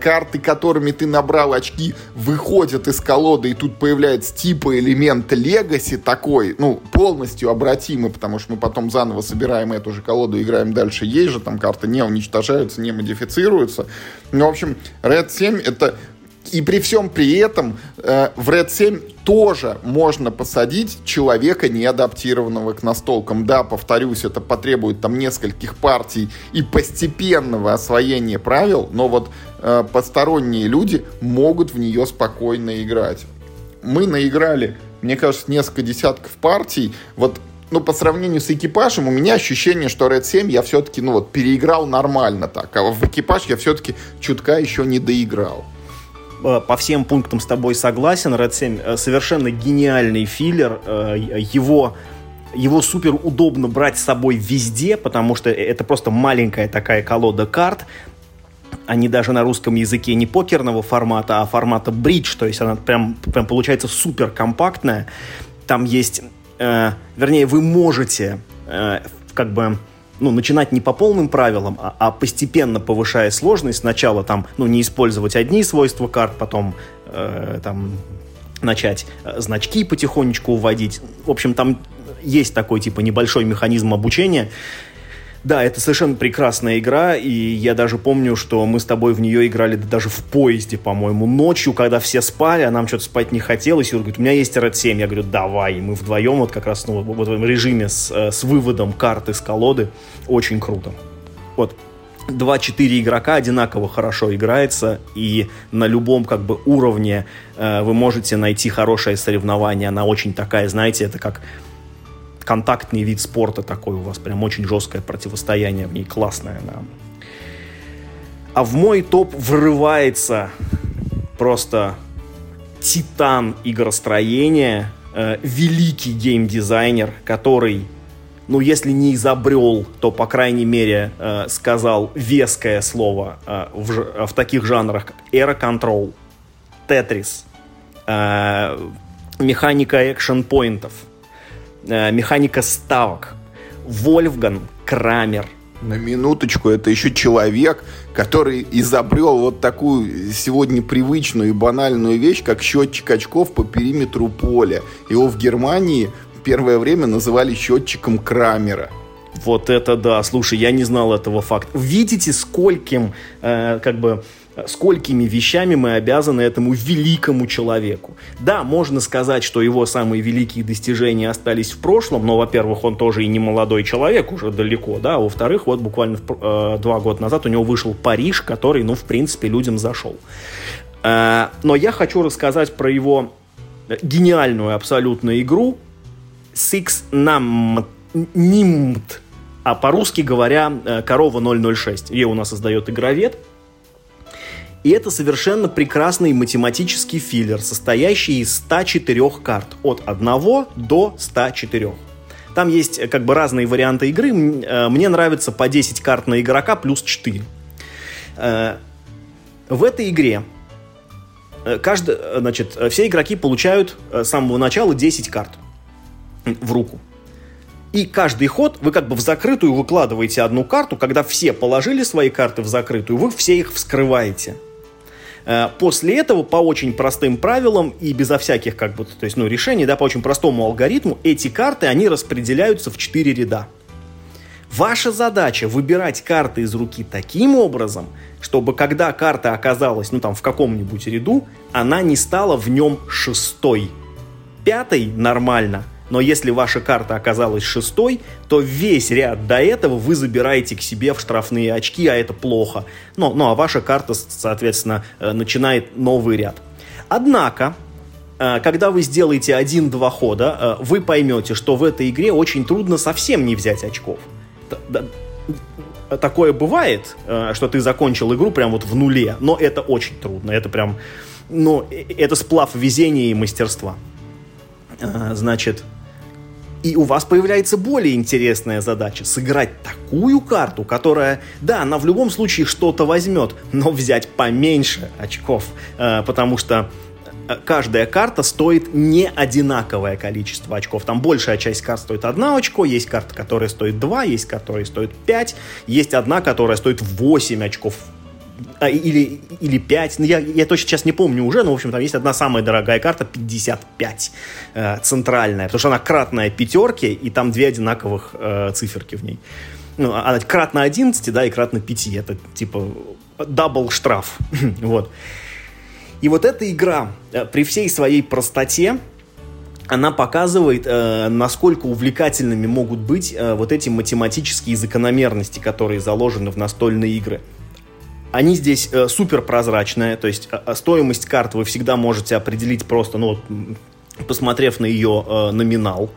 карты, которыми ты набрал очки, выходят из колоды, и тут появляется типа элемент легаси такой, ну, полностью обратимый, потому что мы потом заново собираем эту же колоду и играем дальше. Есть же там карты не уничтожаются, не модифицируются. Ну, в общем, Red 7 это и при всем при этом э, в Red 7 тоже можно посадить человека, не адаптированного к настолкам. Да, повторюсь, это потребует там нескольких партий и постепенного освоения правил, но вот э, посторонние люди могут в нее спокойно играть. Мы наиграли, мне кажется, несколько десятков партий. Вот ну, по сравнению с экипажем, у меня ощущение, что Red 7 я все-таки, ну, вот, переиграл нормально так, а в экипаж я все-таки чутка еще не доиграл. Э, по всем пунктам с тобой согласен. Red 7 э, совершенно гениальный филлер. Э, его его супер удобно брать с собой везде, потому что это просто маленькая такая колода карт. Они даже на русском языке не покерного формата, а формата бридж, то есть она прям, прям получается супер компактная. Там есть, э, вернее, вы можете э, как бы ну, начинать не по полным правилам, а, а постепенно повышая сложность. Сначала там, ну, не использовать одни свойства карт, потом э, там начать э, значки потихонечку уводить. В общем, там есть такой, типа, небольшой механизм обучения. Да, это совершенно прекрасная игра, и я даже помню, что мы с тобой в нее играли даже в поезде, по-моему, ночью, когда все спали, а нам что-то спать не хотелось, он говорит, у меня есть Red 7, я говорю, давай, и мы вдвоем вот как раз ну, вот в этом режиме с, э, с выводом карты с колоды, очень круто. Вот, 2-4 игрока одинаково хорошо играется, и на любом как бы уровне э, вы можете найти хорошее соревнование. Она очень такая, знаете, это как контактный вид спорта такой у вас, прям очень жесткое противостояние в ней, классное она. А в мой топ врывается просто титан игростроения, э, великий геймдизайнер, который, ну, если не изобрел, то, по крайней мере, э, сказал веское слово э, в, в таких жанрах, как Era Control, Tetris, э, механика экшен-поинтов – э, механика ставок. Вольфган Крамер. На минуточку, это еще человек, который изобрел вот такую сегодня привычную и банальную вещь, как счетчик очков по периметру поля. Его в Германии первое время называли счетчиком Крамера. Вот это да, слушай, я не знал этого факта. Видите, скольким, э, как бы, сколькими вещами мы обязаны этому великому человеку. Да, можно сказать, что его самые великие достижения остались в прошлом, но, во-первых, он тоже и не молодой человек, уже далеко, да, а во-вторых, вот буквально э, два года назад у него вышел Париж, который, ну, в принципе, людям зашел. Э, но я хочу рассказать про его гениальную абсолютно игру Six Nimmt, а по-русски говоря, э, корова 006. Ее у нас создает игровед. И это совершенно прекрасный математический филлер, состоящий из 104 карт. От 1 до 104. Там есть э, как бы разные варианты игры. Э, мне нравится по 10 карт на игрока плюс 4. Э, в этой игре каждый, значит, все игроки получают с самого начала 10 карт в руку. И каждый ход вы как бы в закрытую выкладываете одну карту, когда все положили свои карты в закрытую, вы все их вскрываете. Э, после этого по очень простым правилам и безо всяких как бы, то есть, ну, решений, да, по очень простому алгоритму, эти карты, они распределяются в 4 ряда. Ваша задача выбирать карты из руки таким образом, чтобы когда карта оказалась, ну там, в каком-нибудь ряду, она не стала в нем шестой. Пятой нормально – но если ваша карта оказалась шестой, то весь ряд до этого вы забираете к себе в штрафные очки, а это плохо. Ну, ну а ваша карта, соответственно, э, начинает новый ряд. Однако, э, когда вы сделаете один-два хода, э, вы поймете, что в этой игре очень трудно совсем не взять очков. Такое бывает, что ты закончил игру прям вот в нуле, но это очень трудно. Это прям, ну, это сплав везения и мастерства. Значит, и у вас появляется более интересная задача – сыграть такую карту, которая, да, она в любом случае что-то возьмет, но взять поменьше очков, э, потому что э, каждая карта стоит не одинаковое количество очков. Там большая часть карт стоит 1 очко, есть карта, которая стоит 2, есть которая стоит 5, есть одна, которая стоит 8 очков а, или, или 5, ну, я, я точно сейчас не помню уже, но, в общем, там есть одна самая дорогая карта, 55, э, центральная, потому что она кратная пятерки, и там две одинаковых э, циферки в ней. Ну, а, она кратно 11, да, и кратно 5, это типа дабл штраф, вот. И вот эта игра э, при всей своей простоте, она показывает, э, насколько увлекательными могут быть э, вот эти математические закономерности, которые заложены в настольные игры. Они здесь э, супер прозрачные, то есть э, стоимость карт вы всегда можете определить просто, ну, вот, посмотрев на ее э, номинал.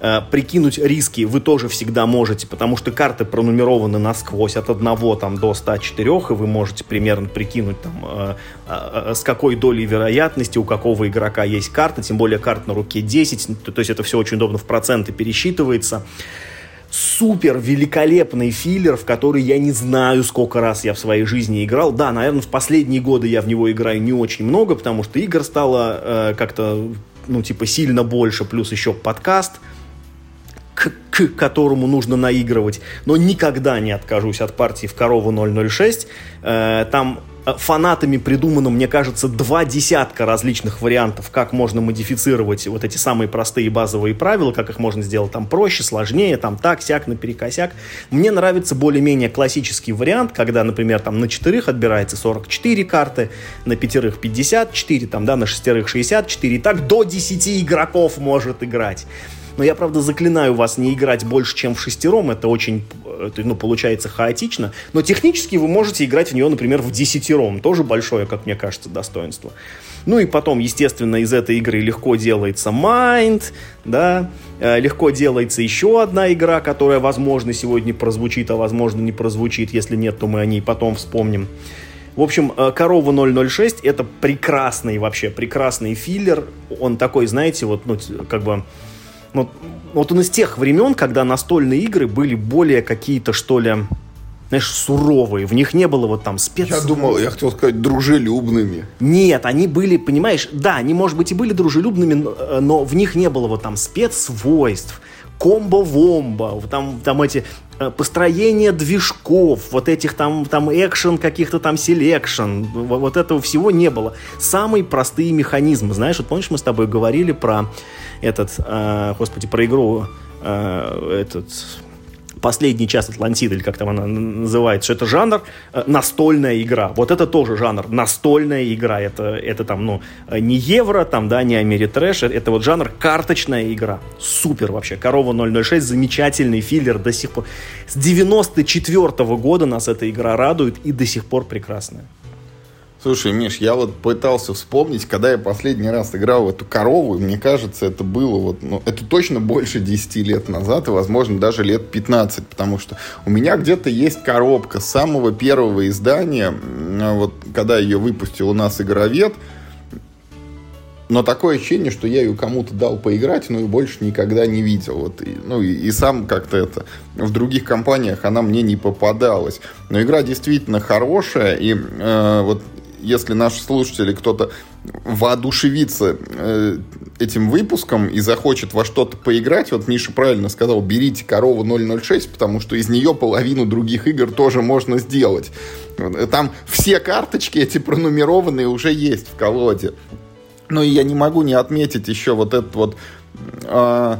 Э, прикинуть риски вы тоже всегда можете, потому что карты пронумерованы насквозь от 1 там, до 104, и вы можете примерно прикинуть, там, э, э, э, с какой долей вероятности у какого игрока есть карта, тем более карт на руке 10, то, то есть это все очень удобно в проценты пересчитывается супер великолепный филлер, в который я не знаю, сколько раз я в своей жизни играл. Да, наверное, в последние годы я в него играю не очень много, потому что игр стало э, как-то, ну, типа, сильно больше, плюс еще подкаст, к, к которому нужно наигрывать. Но никогда не откажусь от партии в корову 006. Э, там фанатами придумано, мне кажется, два десятка различных вариантов, как можно модифицировать вот эти самые простые базовые правила, как их можно сделать там проще, сложнее, там так, сяк, наперекосяк. Мне нравится более-менее классический вариант, когда, например, там на четырех отбирается 44 карты, на пятерых 54, там, да, на шестерых 64, и так до 10 игроков может играть. Но я, правда, заклинаю вас не играть больше, чем в шестером. Это очень, это, ну, получается хаотично. Но технически вы можете играть в нее, например, в десятером. Тоже большое, как мне кажется, достоинство. Ну и потом, естественно, из этой игры легко делается Mind, да, э, легко делается еще одна игра, которая, возможно, сегодня прозвучит, а возможно, не прозвучит. Если нет, то мы о ней потом вспомним. В общем, э, Корова 006 это прекрасный вообще, прекрасный филлер. Он такой, знаете, вот, ну, как бы вот, вот он из тех времен, когда настольные игры были более какие-то, что ли, знаешь, суровые. В них не было вот там спец... Я думал, я хотел сказать, дружелюбными. Нет, они были, понимаешь, да, они, может быть, и были дружелюбными, э, но в них не было вот там спецсвойств, комбо-вомбо, там, там эти э, построение движков, вот этих там, там экшен, каких-то там selection, вот этого всего не было. Самые простые механизмы, знаешь, вот помнишь, мы с тобой говорили про этот, э, господи, про игру, э, этот последний час Атлантиды, или как там она называется, это жанр э, настольная игра. Вот это тоже жанр настольная игра. Это, это там, ну, не евро, там, да, не Америтрэш, это вот жанр карточная игра. Супер вообще. Корова 006, замечательный филлер до сих пор. С 94 -го года нас эта игра радует и до сих пор прекрасная. Слушай, Миш, я вот пытался вспомнить, когда я последний раз играл в эту корову, и мне кажется, это было вот, ну, это точно больше 10 лет назад, и, возможно, даже лет 15, потому что у меня где-то есть коробка самого первого издания, вот, когда ее выпустил у нас игровед, но такое ощущение, что я ее кому-то дал поиграть, но и больше никогда не видел. Вот, и, ну и, и сам как-то это в других компаниях она мне не попадалась. Но игра действительно хорошая, и э, вот если наши слушатели, кто-то воодушевится э, этим выпуском и захочет во что-то поиграть, вот Миша правильно сказал, берите корову 006, потому что из нее половину других игр тоже можно сделать. Там все карточки эти пронумерованные уже есть в колоде. Ну и я не могу не отметить еще вот этот вот... Э,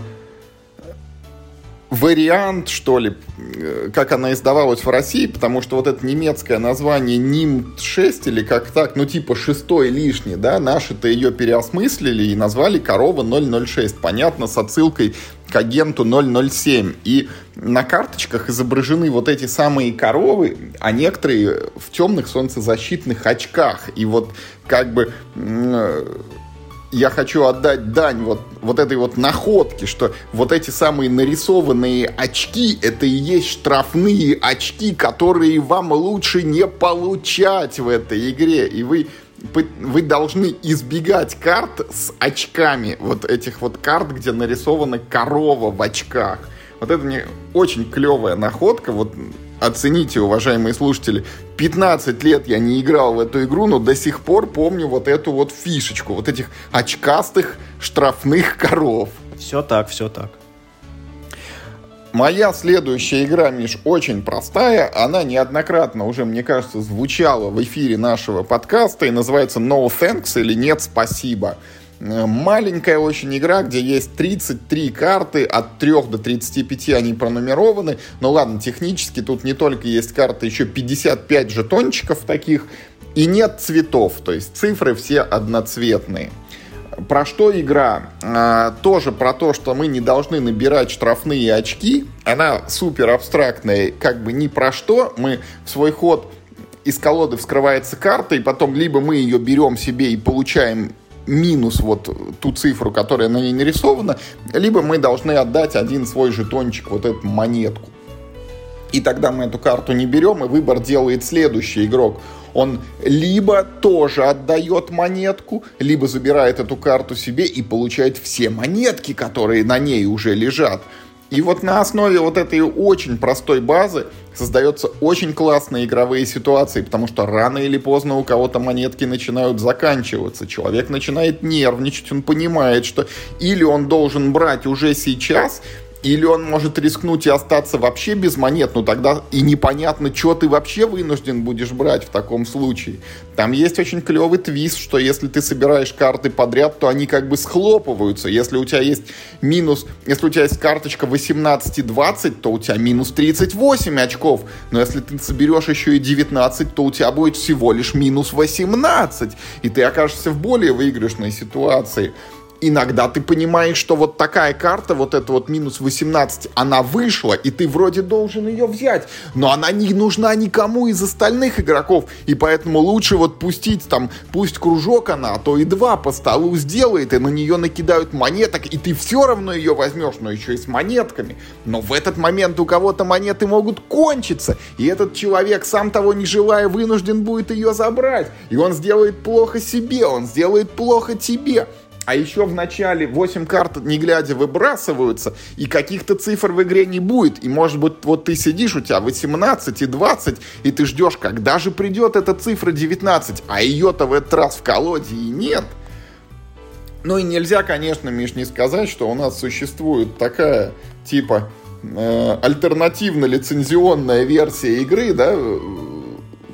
вариант, что ли, э, как она издавалась в России, потому что вот это немецкое название НИМ-6 или как так, ну типа шестой лишний, да, наши-то ее переосмыслили и назвали корова 006, понятно, с отсылкой к агенту 007. И на карточках изображены вот эти самые коровы, а некоторые в темных солнцезащитных очках. И вот как бы я хочу отдать дань вот, вот этой вот находке, что вот эти самые нарисованные очки, это и есть штрафные очки, которые вам лучше не получать в этой игре. И вы, вы должны избегать карт с очками, вот этих вот карт, где нарисована корова в очках. Вот это мне очень клевая находка, вот оцените, уважаемые слушатели, 15 лет я не играл в эту игру, но до сих пор помню вот эту вот фишечку, вот этих очкастых штрафных коров. Все так, все так. Моя следующая игра, Миш, очень простая. Она неоднократно уже, мне кажется, звучала в эфире нашего подкаста и называется No Thanks или Нет Спасибо. Э, маленькая очень игра, где есть 33 карты, от 3 до 35 они пронумерованы. Но ладно, технически тут не только есть карты, еще 55 жетончиков таких. И нет цветов, то есть цифры все одноцветные. Про что игра? А, тоже про то, что мы не должны набирать штрафные очки. Она супер абстрактная, как бы ни про что. Мы в свой ход из колоды вскрывается карта, и потом либо мы ее берем себе и получаем минус вот ту цифру, которая на ней нарисована, либо мы должны отдать один свой жетончик, вот эту монетку. И тогда мы эту карту не берем, и выбор делает следующий игрок. Он либо тоже отдает монетку, либо забирает эту карту себе и получает все монетки, которые на ней уже лежат. И вот на основе вот этой очень простой базы создаются очень классные игровые ситуации, потому что рано или поздно у кого-то монетки начинают заканчиваться. Человек начинает нервничать, он понимает, что или он должен брать уже сейчас, или он может рискнуть и остаться вообще без монет, но тогда и непонятно, что ты вообще вынужден будешь брать в таком случае. Там есть очень клевый твист, что если ты собираешь карты подряд, то они как бы схлопываются. Если у тебя есть минус, если у тебя есть карточка 18 и 20, то у тебя минус 38 очков. Но если ты соберешь еще и 19, то у тебя будет всего лишь минус 18. И ты окажешься в более выигрышной ситуации иногда ты понимаешь, что вот такая карта, вот эта вот минус 18, она вышла, и ты вроде должен ее взять, но она не нужна никому из остальных игроков, и поэтому лучше вот пустить там, пусть кружок она, а то и два по столу сделает, и на нее накидают монеток, и ты все равно ее возьмешь, но еще и с монетками. Но в этот момент у кого-то монеты могут кончиться, и этот человек, сам того не желая, вынужден будет ее забрать, и он сделает плохо себе, он сделает плохо тебе а еще в начале 8 карт не глядя выбрасываются, и каких-то цифр в игре не будет. И может быть вот ты сидишь, у тебя 18 и 20, и ты ждешь, когда же придет эта цифра 19, а ее-то в этот раз в колоде и нет. Ну и нельзя, конечно, Миш, не сказать, что у нас существует такая, типа, э, альтернативно-лицензионная версия игры, да,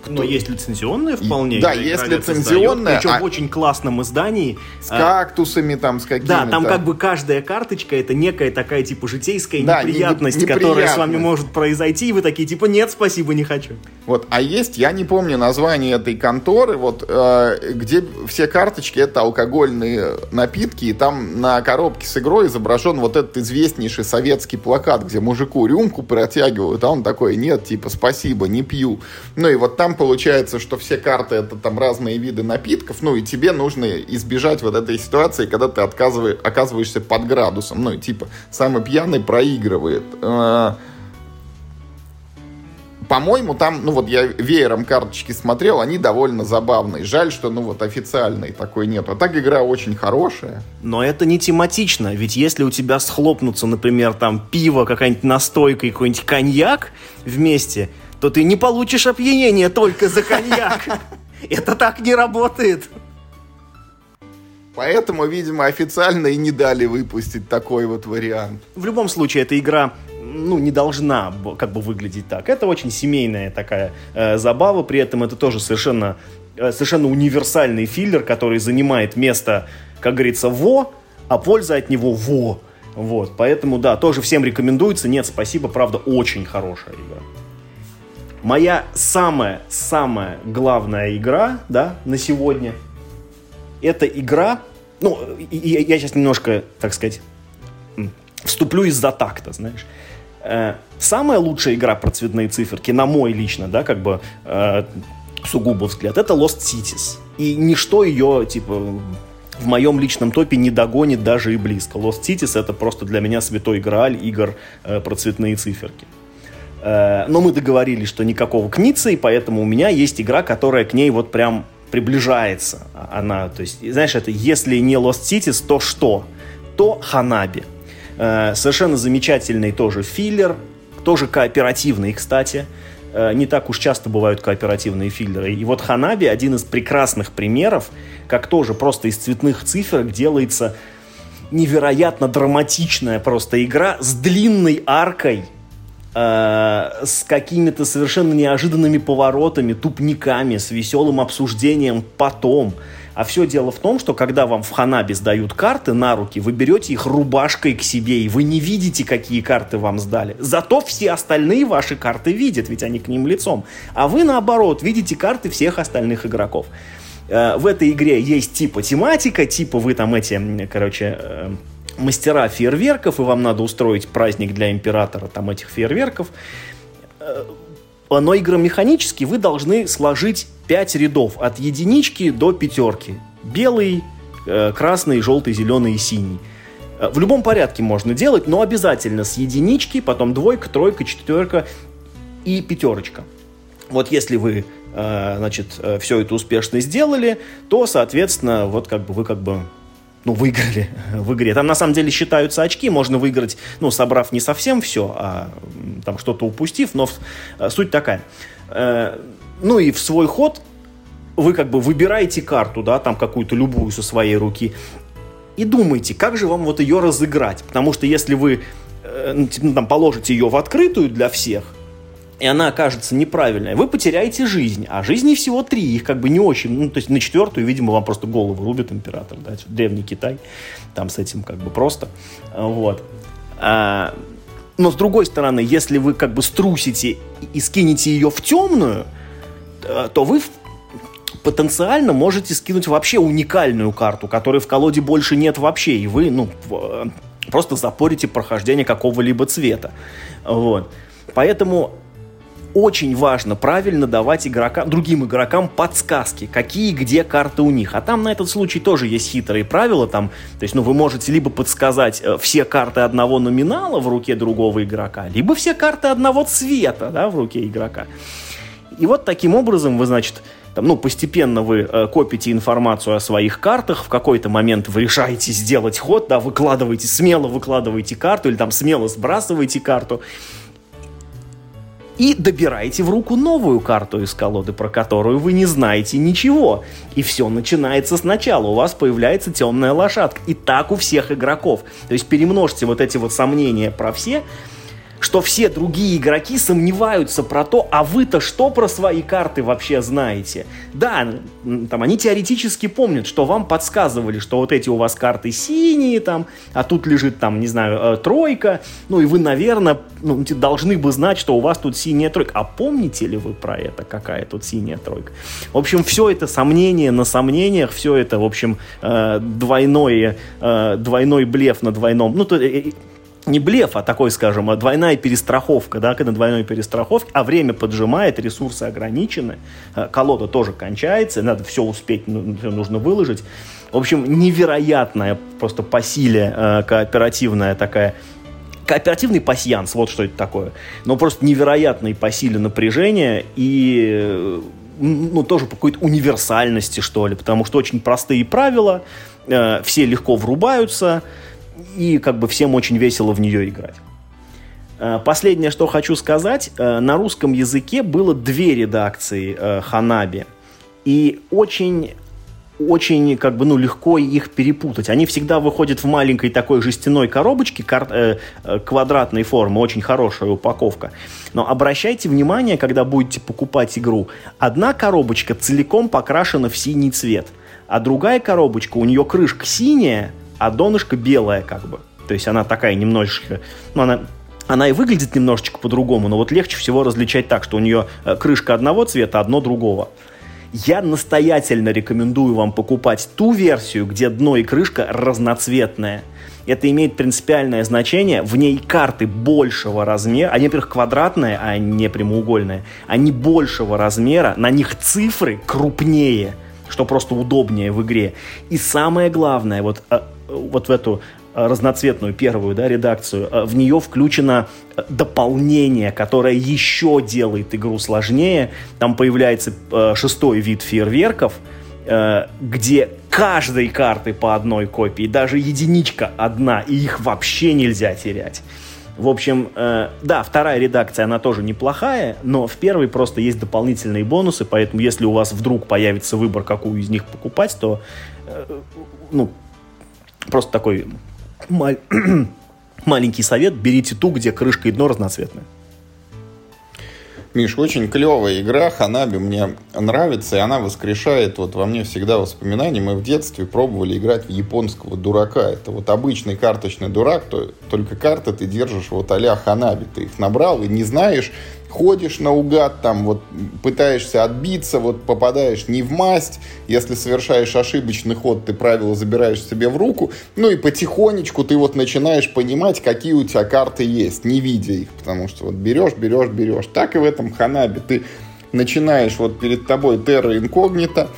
но есть лицензионные вполне. Да, есть лицензионные. Причем а... в очень классном издании. С кактусами там, с какими-то. Да, там как бы каждая карточка это некая такая типа житейская да, неприятность, не, которая с вами может произойти, и вы такие типа нет, спасибо, не хочу. Вот, а есть, я не помню название этой конторы, вот, э, где все карточки это алкогольные напитки, и там на коробке с игрой изображен вот этот известнейший советский плакат, где мужику рюмку протягивают, а он такой, нет, типа, спасибо, не пью. Ну и вот там получается, что все карты это там разные виды напитков, ну и тебе нужно избежать вот этой ситуации, когда ты отказываешь, оказываешься под градусом, ну типа самый пьяный проигрывает. А, по-моему, там, ну вот я веером карточки смотрел, они довольно забавные. Жаль, что, ну вот, официальной такой нет. А так игра очень хорошая. Но это не тематично, ведь если у тебя схлопнутся, например, там пиво, какая-нибудь настойка и какой-нибудь коньяк вместе, то ты не получишь опьянение только за коньяк. Это так не работает. Поэтому, видимо, официально и не дали выпустить такой вот вариант. В любом случае, эта игра ну, не должна как бы выглядеть так. Это очень семейная такая э, забава, при этом это тоже совершенно, э, совершенно универсальный филлер, который занимает место, как говорится, во, а польза от него во. Вот, поэтому, да, тоже всем рекомендуется. Нет, спасибо, правда, очень хорошая игра. Моя самая-самая главная игра, да, на сегодня, это игра, ну, я сейчас немножко, так сказать, вступлю из-за такта, знаешь. Э, самая лучшая игра про цветные циферки, на мой лично, да, как бы э, сугубо взгляд, это Lost Cities. И ничто ее, типа, в моем личном топе не догонит даже и близко. Lost Cities это просто для меня святой грааль игр э, про цветные циферки. Э, но мы договорились, что никакого кницы, и поэтому у меня есть игра, которая к ней вот прям приближается. Она, то есть, знаешь, это если не Lost Cities, то что? То Ханаби. Э, совершенно замечательный тоже филлер, тоже кооперативный, кстати. Э, не так уж часто бывают кооперативные филлеры. И вот Ханаби один из прекрасных примеров, как тоже просто из цветных циферок делается невероятно драматичная просто игра с длинной аркой, с какими-то совершенно неожиданными поворотами, тупниками, с веселым обсуждением потом – а все дело в том, что когда вам в Ханабе сдают карты на руки, вы берете их рубашкой к себе, и вы не видите, какие карты вам сдали. Зато все остальные ваши карты видят, ведь они к ним лицом. А вы, наоборот, видите карты всех остальных игроков. Э, в этой игре есть типа тематика, типа вы там эти, короче, э, мастера фейерверков, и вам надо устроить праздник для императора там этих фейерверков э, но игромеханически вы должны сложить 5 рядов от единички до пятерки. Белый, э, красный, желтый, зеленый и синий. Э, в любом порядке можно делать, но обязательно с единички, потом двойка, тройка, четверка и пятерочка. Вот если вы, значит, все это успешно сделали, то, соответственно, вот как бы вы как бы ну, выиграли в игре. Там на самом деле считаются очки, можно выиграть, ну, собрав не совсем все, а там что-то упустив, но э, суть такая. Э, ну и в свой ход вы как бы выбираете карту, да, там какую-то любую со своей руки, и думаете, как же вам вот ее разыграть. Потому что если вы э, ну, там, положите ее в открытую для всех, и она окажется неправильной, вы потеряете жизнь. А жизней всего три, их как бы не очень. Ну, то есть на четвертую, видимо, вам просто голову рубит император, да, древний Китай, там с этим как бы просто. Вот. А, но с другой стороны, если вы как бы струсите и скинете ее в темную, то вы потенциально можете скинуть вообще уникальную карту, которой в колоде больше нет вообще, и вы, ну, просто запорите прохождение какого-либо цвета. Вот. Поэтому очень важно правильно давать игрокам, другим игрокам подсказки, какие где карты у них. А там на этот случай тоже есть хитрые правила. Там, то есть, ну, вы можете либо подсказать э, все карты одного номинала в руке другого игрока, либо все карты одного цвета да, в руке игрока. И вот таким образом вы, значит, там, ну, постепенно вы э, копите информацию о своих картах, в какой-то момент вы решаете сделать ход, да, выкладываете, смело выкладываете карту или там смело сбрасываете карту, и добираете в руку новую карту из колоды, про которую вы не знаете ничего. И все начинается сначала. У вас появляется темная лошадка. И так у всех игроков. То есть перемножьте вот эти вот сомнения про все, что все другие игроки сомневаются про то, а вы-то что про свои карты вообще знаете? Да, там они теоретически помнят, что вам подсказывали, что вот эти у вас карты синие там, а тут лежит там, не знаю, э, тройка, ну и вы, наверное, ну, должны бы знать, что у вас тут синяя тройка. А помните ли вы про это, какая тут синяя тройка? В общем, все это сомнение на сомнениях, все это, в общем, э, двойное, э, двойной блеф на двойном, ну, то, не блеф, а такой, скажем, двойная перестраховка, да, когда двойной перестраховки, а время поджимает, ресурсы ограничены, э, колода тоже кончается, надо все успеть, ну, все нужно выложить. В общем, невероятная просто по силе э, кооперативная такая кооперативный пасьянс, вот что это такое. Но просто невероятный по силе напряжения и э, ну, тоже по какой-то универсальности, что ли, потому что очень простые правила, э, все легко врубаются, и как бы всем очень весело в нее играть. Э, последнее, что хочу сказать, э, на русском языке было две редакции э, Ханаби. И очень очень как бы ну легко их перепутать. Они всегда выходят в маленькой такой жестяной коробочке кар- э, квадратной формы, очень хорошая упаковка. Но обращайте внимание, когда будете покупать игру, одна коробочка целиком покрашена в синий цвет, а другая коробочка у нее крышка синяя, а донышко белое как бы. То есть она такая немножечко, ну она она и выглядит немножечко по-другому, но вот легче всего различать так, что у нее э, крышка одного цвета, одно другого. Я настоятельно рекомендую вам покупать ту версию, где дно и крышка разноцветная. Это имеет принципиальное значение. В ней карты большего размера. Они, во-первых, квадратные, а не прямоугольные. Они большего размера. На них цифры крупнее, что просто удобнее в игре. И самое главное, вот, э, вот в эту Э, разноцветную первую да, редакцию, э, в нее включено э, дополнение, которое еще делает игру сложнее. Там появляется шестой вид фейерверков, где каждой карты по одной копии, даже единичка одна, и их вообще нельзя терять. В общем, э, да, вторая редакция, она тоже неплохая, но в первой просто есть дополнительные бонусы, поэтому если у вас вдруг появится выбор, какую из них покупать, то, э, ну, просто такой Маль... маленький совет, берите ту, где крышка и дно разноцветные. Миш, очень клевая игра, Ханаби мне нравится, и она воскрешает вот во мне всегда воспоминания. Мы в детстве пробовали играть в японского дурака. Это вот обычный карточный дурак, то, только карты ты держишь вот а Ханаби. Ты их набрал и не знаешь, ходишь наугад, там вот пытаешься отбиться, вот попадаешь не в масть, если совершаешь ошибочный ход, ты правила забираешь себе в руку, ну и потихонечку ты вот начинаешь понимать, какие у тебя карты есть, не видя их, потому что вот берешь, берешь, берешь. Так и в этом Ханабе. Ты начинаешь вот перед тобой терра инкогнито,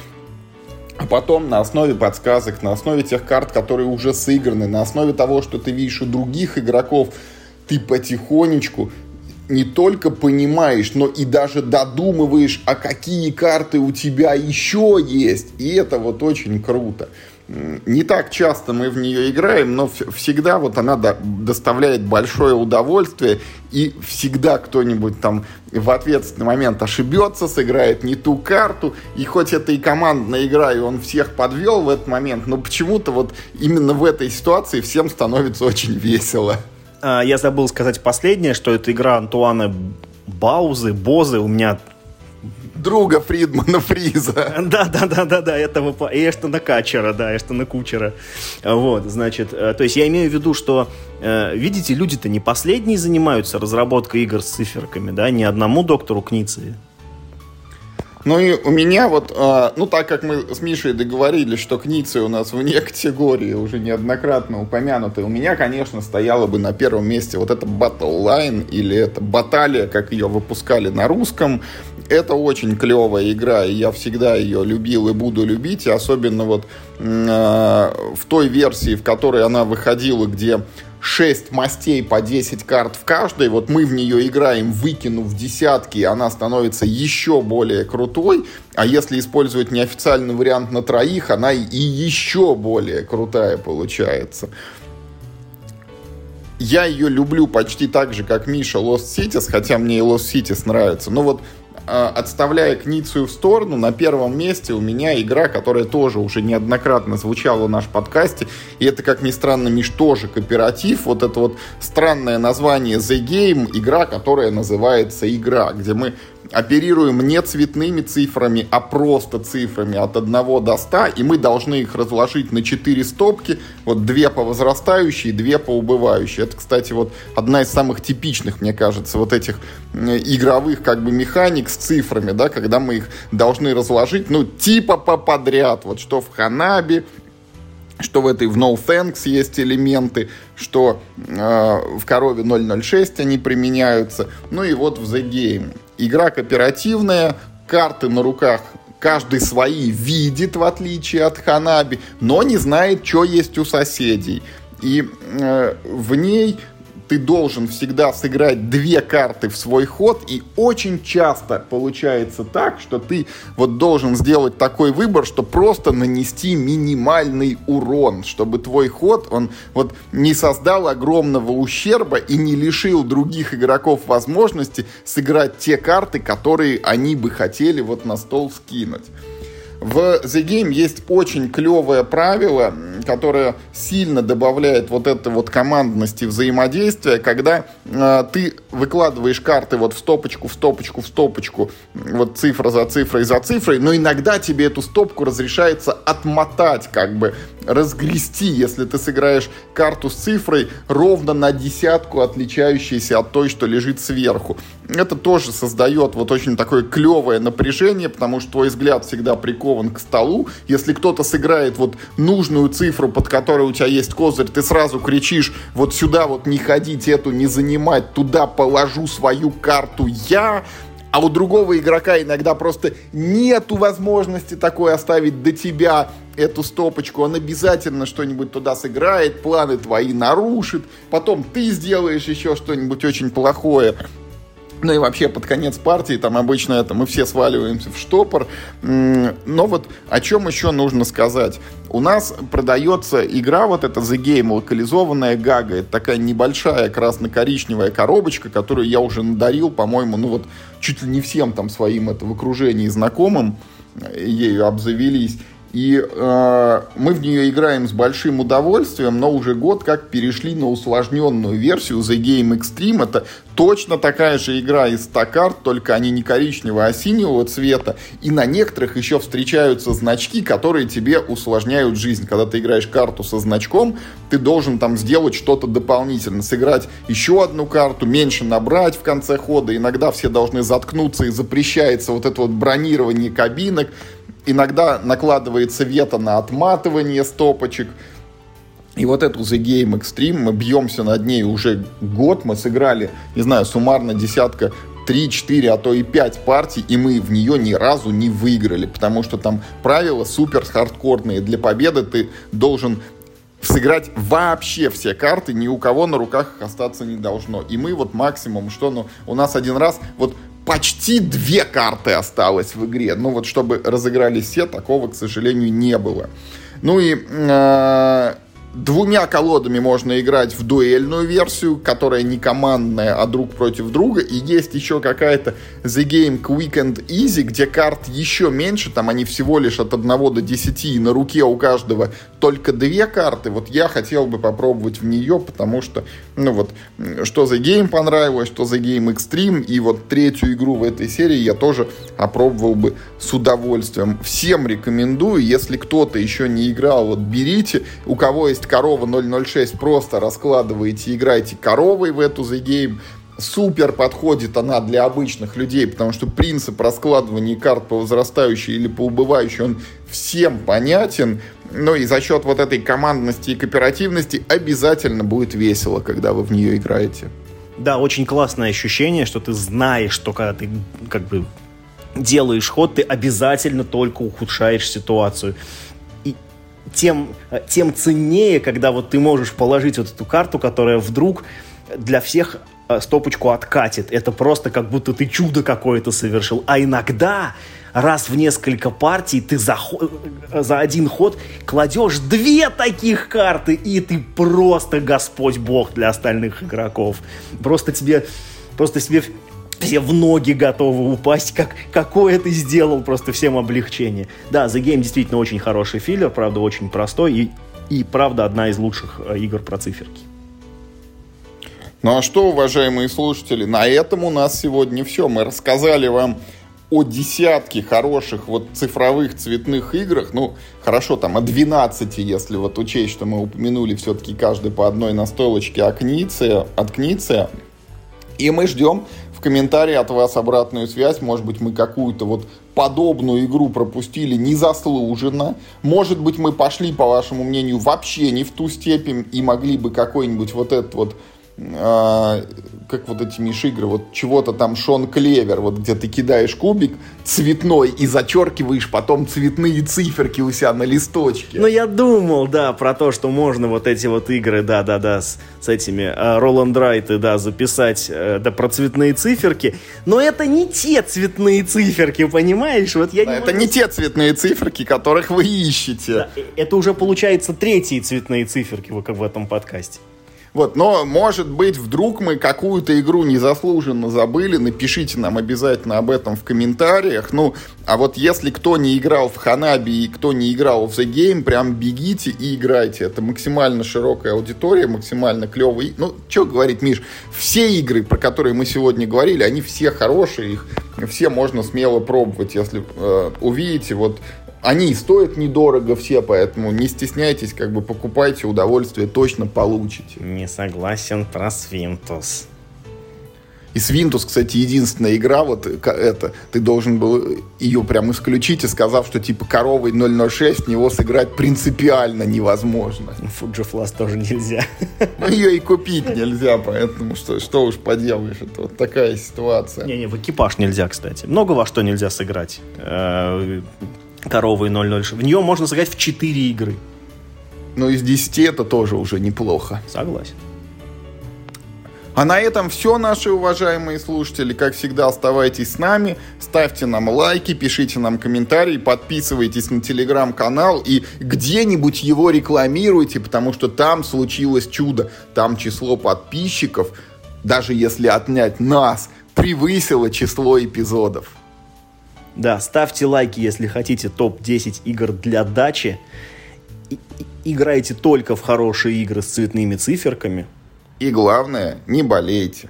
а потом на основе подсказок, на основе тех карт, которые уже сыграны, на основе того, что ты видишь у других игроков, ты потихонечку не только понимаешь, но и даже додумываешь, а какие карты у тебя еще есть. И это вот очень круто. Не так часто мы в нее играем, но всегда вот она доставляет большое удовольствие, и всегда кто-нибудь там в ответственный момент ошибется, сыграет не ту карту, и хоть это и командная игра, и он всех подвел в этот момент, но почему-то вот именно в этой ситуации всем становится очень весело. А, я забыл сказать последнее, что это игра Антуана Баузы, Бозы. У меня друга Фридмана Фриза. Да, да, да, да, да, этого Эштона Качера, да, Эштона Кучера. Вот, значит, э, то есть я имею в виду, что, э, видите, люди-то не последние занимаются разработкой игр с циферками, да, ни одному доктору Книции. Ну и у меня вот, э, ну так как мы с Мишей договорились, что Кницы у нас вне категории, уже неоднократно упомянуты, у меня, конечно, стояла бы на первом месте вот эта Battle Line или это Баталия, как ее выпускали на русском. Это очень клевая игра, и я всегда ее любил и буду любить, и особенно вот э, в той версии, в которой она выходила, где 6 мастей по 10 карт в каждой, вот мы в нее играем, выкинув десятки, она становится еще более крутой, а если использовать неофициальный вариант на троих, она и еще более крутая получается. Я ее люблю почти так же, как Миша Lost Cities, хотя мне и Lost Cities нравится. Но вот отставляя Кницию в сторону, на первом месте у меня игра, которая тоже уже неоднократно звучала в нашем подкасте, и это, как ни странно, Миш, тоже кооператив, вот это вот странное название The Game, игра, которая называется «Игра», где мы оперируем не цветными цифрами, а просто цифрами от 1 до 100, и мы должны их разложить на 4 стопки, вот две по возрастающей, две по убывающей. Это, кстати, вот одна из самых типичных, мне кажется, вот этих игровых как бы механик с цифрами, да, когда мы их должны разложить, ну, типа по подряд, вот что в Ханаби, что в этой в No Thanks есть элементы, что э, в корове 006 они применяются, ну и вот в The Game. Игра кооперативная, карты на руках каждый свои видит, в отличие от Ханаби, но не знает, что есть у соседей. И э, в ней ты должен всегда сыграть две карты в свой ход, и очень часто получается так, что ты вот должен сделать такой выбор, что просто нанести минимальный урон, чтобы твой ход, он вот не создал огромного ущерба и не лишил других игроков возможности сыграть те карты, которые они бы хотели вот на стол скинуть. В The Game есть очень клевое правило, которое сильно добавляет вот этой вот командности взаимодействия, когда э, ты выкладываешь карты вот в стопочку, в стопочку, в стопочку, вот цифра за цифрой за цифрой, но иногда тебе эту стопку разрешается отмотать, как бы разгрести, если ты сыграешь карту с цифрой ровно на десятку, отличающейся от той, что лежит сверху. Это тоже создает вот очень такое клевое напряжение, потому что твой взгляд всегда прикован к столу. Если кто-то сыграет вот нужную цифру, под которой у тебя есть козырь, ты сразу кричишь, вот сюда вот не ходить, эту не занимать, туда положу свою карту я, а у другого игрока иногда просто нету возможности такой оставить до тебя эту стопочку, он обязательно что-нибудь туда сыграет, планы твои нарушит, потом ты сделаешь еще что-нибудь очень плохое. Ну и вообще под конец партии там обычно это мы все сваливаемся в штопор. Но вот о чем еще нужно сказать. У нас продается игра вот эта The Game, локализованная Гага. Это такая небольшая красно-коричневая коробочка, которую я уже надарил, по-моему, ну вот чуть ли не всем там своим это в окружении знакомым ею обзавелись. И э, мы в нее играем с большим удовольствием, но уже год как перешли на усложненную версию The Game Extreme. Это точно такая же игра из 100 карт, только они не коричневого, а синего цвета. И на некоторых еще встречаются значки, которые тебе усложняют жизнь. Когда ты играешь карту со значком, ты должен там сделать что-то дополнительно. Сыграть еще одну карту, меньше набрать в конце хода. Иногда все должны заткнуться и запрещается вот это вот бронирование кабинок иногда накладывается вето на отматывание стопочек. И вот эту The Game Extreme мы бьемся над ней уже год. Мы сыграли, не знаю, суммарно десятка 3, 4, а то и 5 партий, и мы в нее ни разу не выиграли, потому что там правила супер хардкорные. Для победы ты должен сыграть вообще все карты, ни у кого на руках остаться не должно. И мы вот максимум, что ну, у нас один раз, вот почти две карты осталось в игре. Ну вот, чтобы разыграли все, такого, к сожалению, не было. Ну и э, Двумя колодами можно играть в дуэльную версию, которая не командная, а друг против друга. И есть еще какая-то The Game Quick and Easy, где карт еще меньше, там они всего лишь от 1 до 10, и на руке у каждого только две карты. Вот я хотел бы попробовать в нее, потому что, ну вот, что The Game понравилось, что The Game Extreme, и вот третью игру в этой серии я тоже опробовал бы с удовольствием. Всем рекомендую, если кто-то еще не играл, вот берите, у кого есть корова 006, просто раскладываете, играете коровой в эту The Game. Супер подходит она для обычных людей, потому что принцип раскладывания карт по возрастающей или по убывающей, он всем понятен. Ну и за счет вот этой командности и кооперативности обязательно будет весело, когда вы в нее играете. Да, очень классное ощущение, что ты знаешь, что когда ты как бы делаешь ход, ты обязательно только ухудшаешь ситуацию тем, э, тем ценнее, когда вот ты можешь положить вот эту карту, которая вдруг для всех э, стопочку откатит. Это просто как будто ты чудо какое-то совершил. А иногда раз в несколько партий ты за, э, за один ход кладешь две таких карты, и ты просто Господь Бог для остальных игроков. Просто тебе, просто себе все в ноги готовы упасть, как, какое ты сделал, просто всем облегчение. Да, The Game действительно очень хороший филлер, правда, очень простой и, и правда, одна из лучших э, игр про циферки. Ну а что, уважаемые слушатели, на этом у нас сегодня все. Мы рассказали вам о десятке хороших вот цифровых цветных играх, ну, хорошо, там, о 12, если вот учесть, что мы упомянули все-таки каждый по одной настолочке от Книция, от Книция. И мы ждем комментарии от вас обратную связь. Может быть, мы какую-то вот подобную игру пропустили незаслуженно. Может быть, мы пошли, по вашему мнению, вообще не в ту степень и могли бы какой-нибудь вот этот вот а, как вот эти миш-игры, вот чего-то там Шон Клевер, вот где ты кидаешь кубик цветной и зачеркиваешь потом цветные циферки у себя на листочке. Ну, я думал, да, про то, что можно вот эти вот игры, да-да-да, с, с этими Роланд uh, Райты, да, записать, uh, да, про цветные циферки, но это не те цветные циферки, понимаешь? Вот я да, не это могу... не те цветные циферки, которых вы ищете. Да, это уже получается третьи цветные циферки как в этом подкасте. Вот, но, может быть, вдруг мы какую-то игру незаслуженно забыли, напишите нам обязательно об этом в комментариях. Ну, а вот если кто не играл в Ханаби и кто не играл в The Game, прям бегите и играйте. Это максимально широкая аудитория, максимально клевый. Ну, что говорить, Миш, все игры, про которые мы сегодня говорили, они все хорошие, их все можно смело пробовать, если э, увидите вот они стоят недорого все, поэтому не стесняйтесь, как бы покупайте, удовольствие точно получите. Не согласен про Свинтус. И Свинтус, кстати, единственная игра, вот это, ты должен был ее прям исключить и сказав, что типа коровой 006 в него сыграть принципиально невозможно. Фуджифлас тоже нельзя. Ну, ее и купить нельзя, поэтому что, что уж поделаешь, это вот такая ситуация. Не-не, в экипаж нельзя, кстати. Много во что нельзя сыграть. Коровой 006. В нее можно сыграть в 4 игры. Но из 10 это тоже уже неплохо. Согласен. А на этом все, наши уважаемые слушатели. Как всегда, оставайтесь с нами, ставьте нам лайки, пишите нам комментарии, подписывайтесь на телеграм-канал и где-нибудь его рекламируйте, потому что там случилось чудо. Там число подписчиков, даже если отнять нас, превысило число эпизодов. Да, ставьте лайки, если хотите топ-10 игр для дачи. Играйте только в хорошие игры с цветными циферками. И главное, не болейте.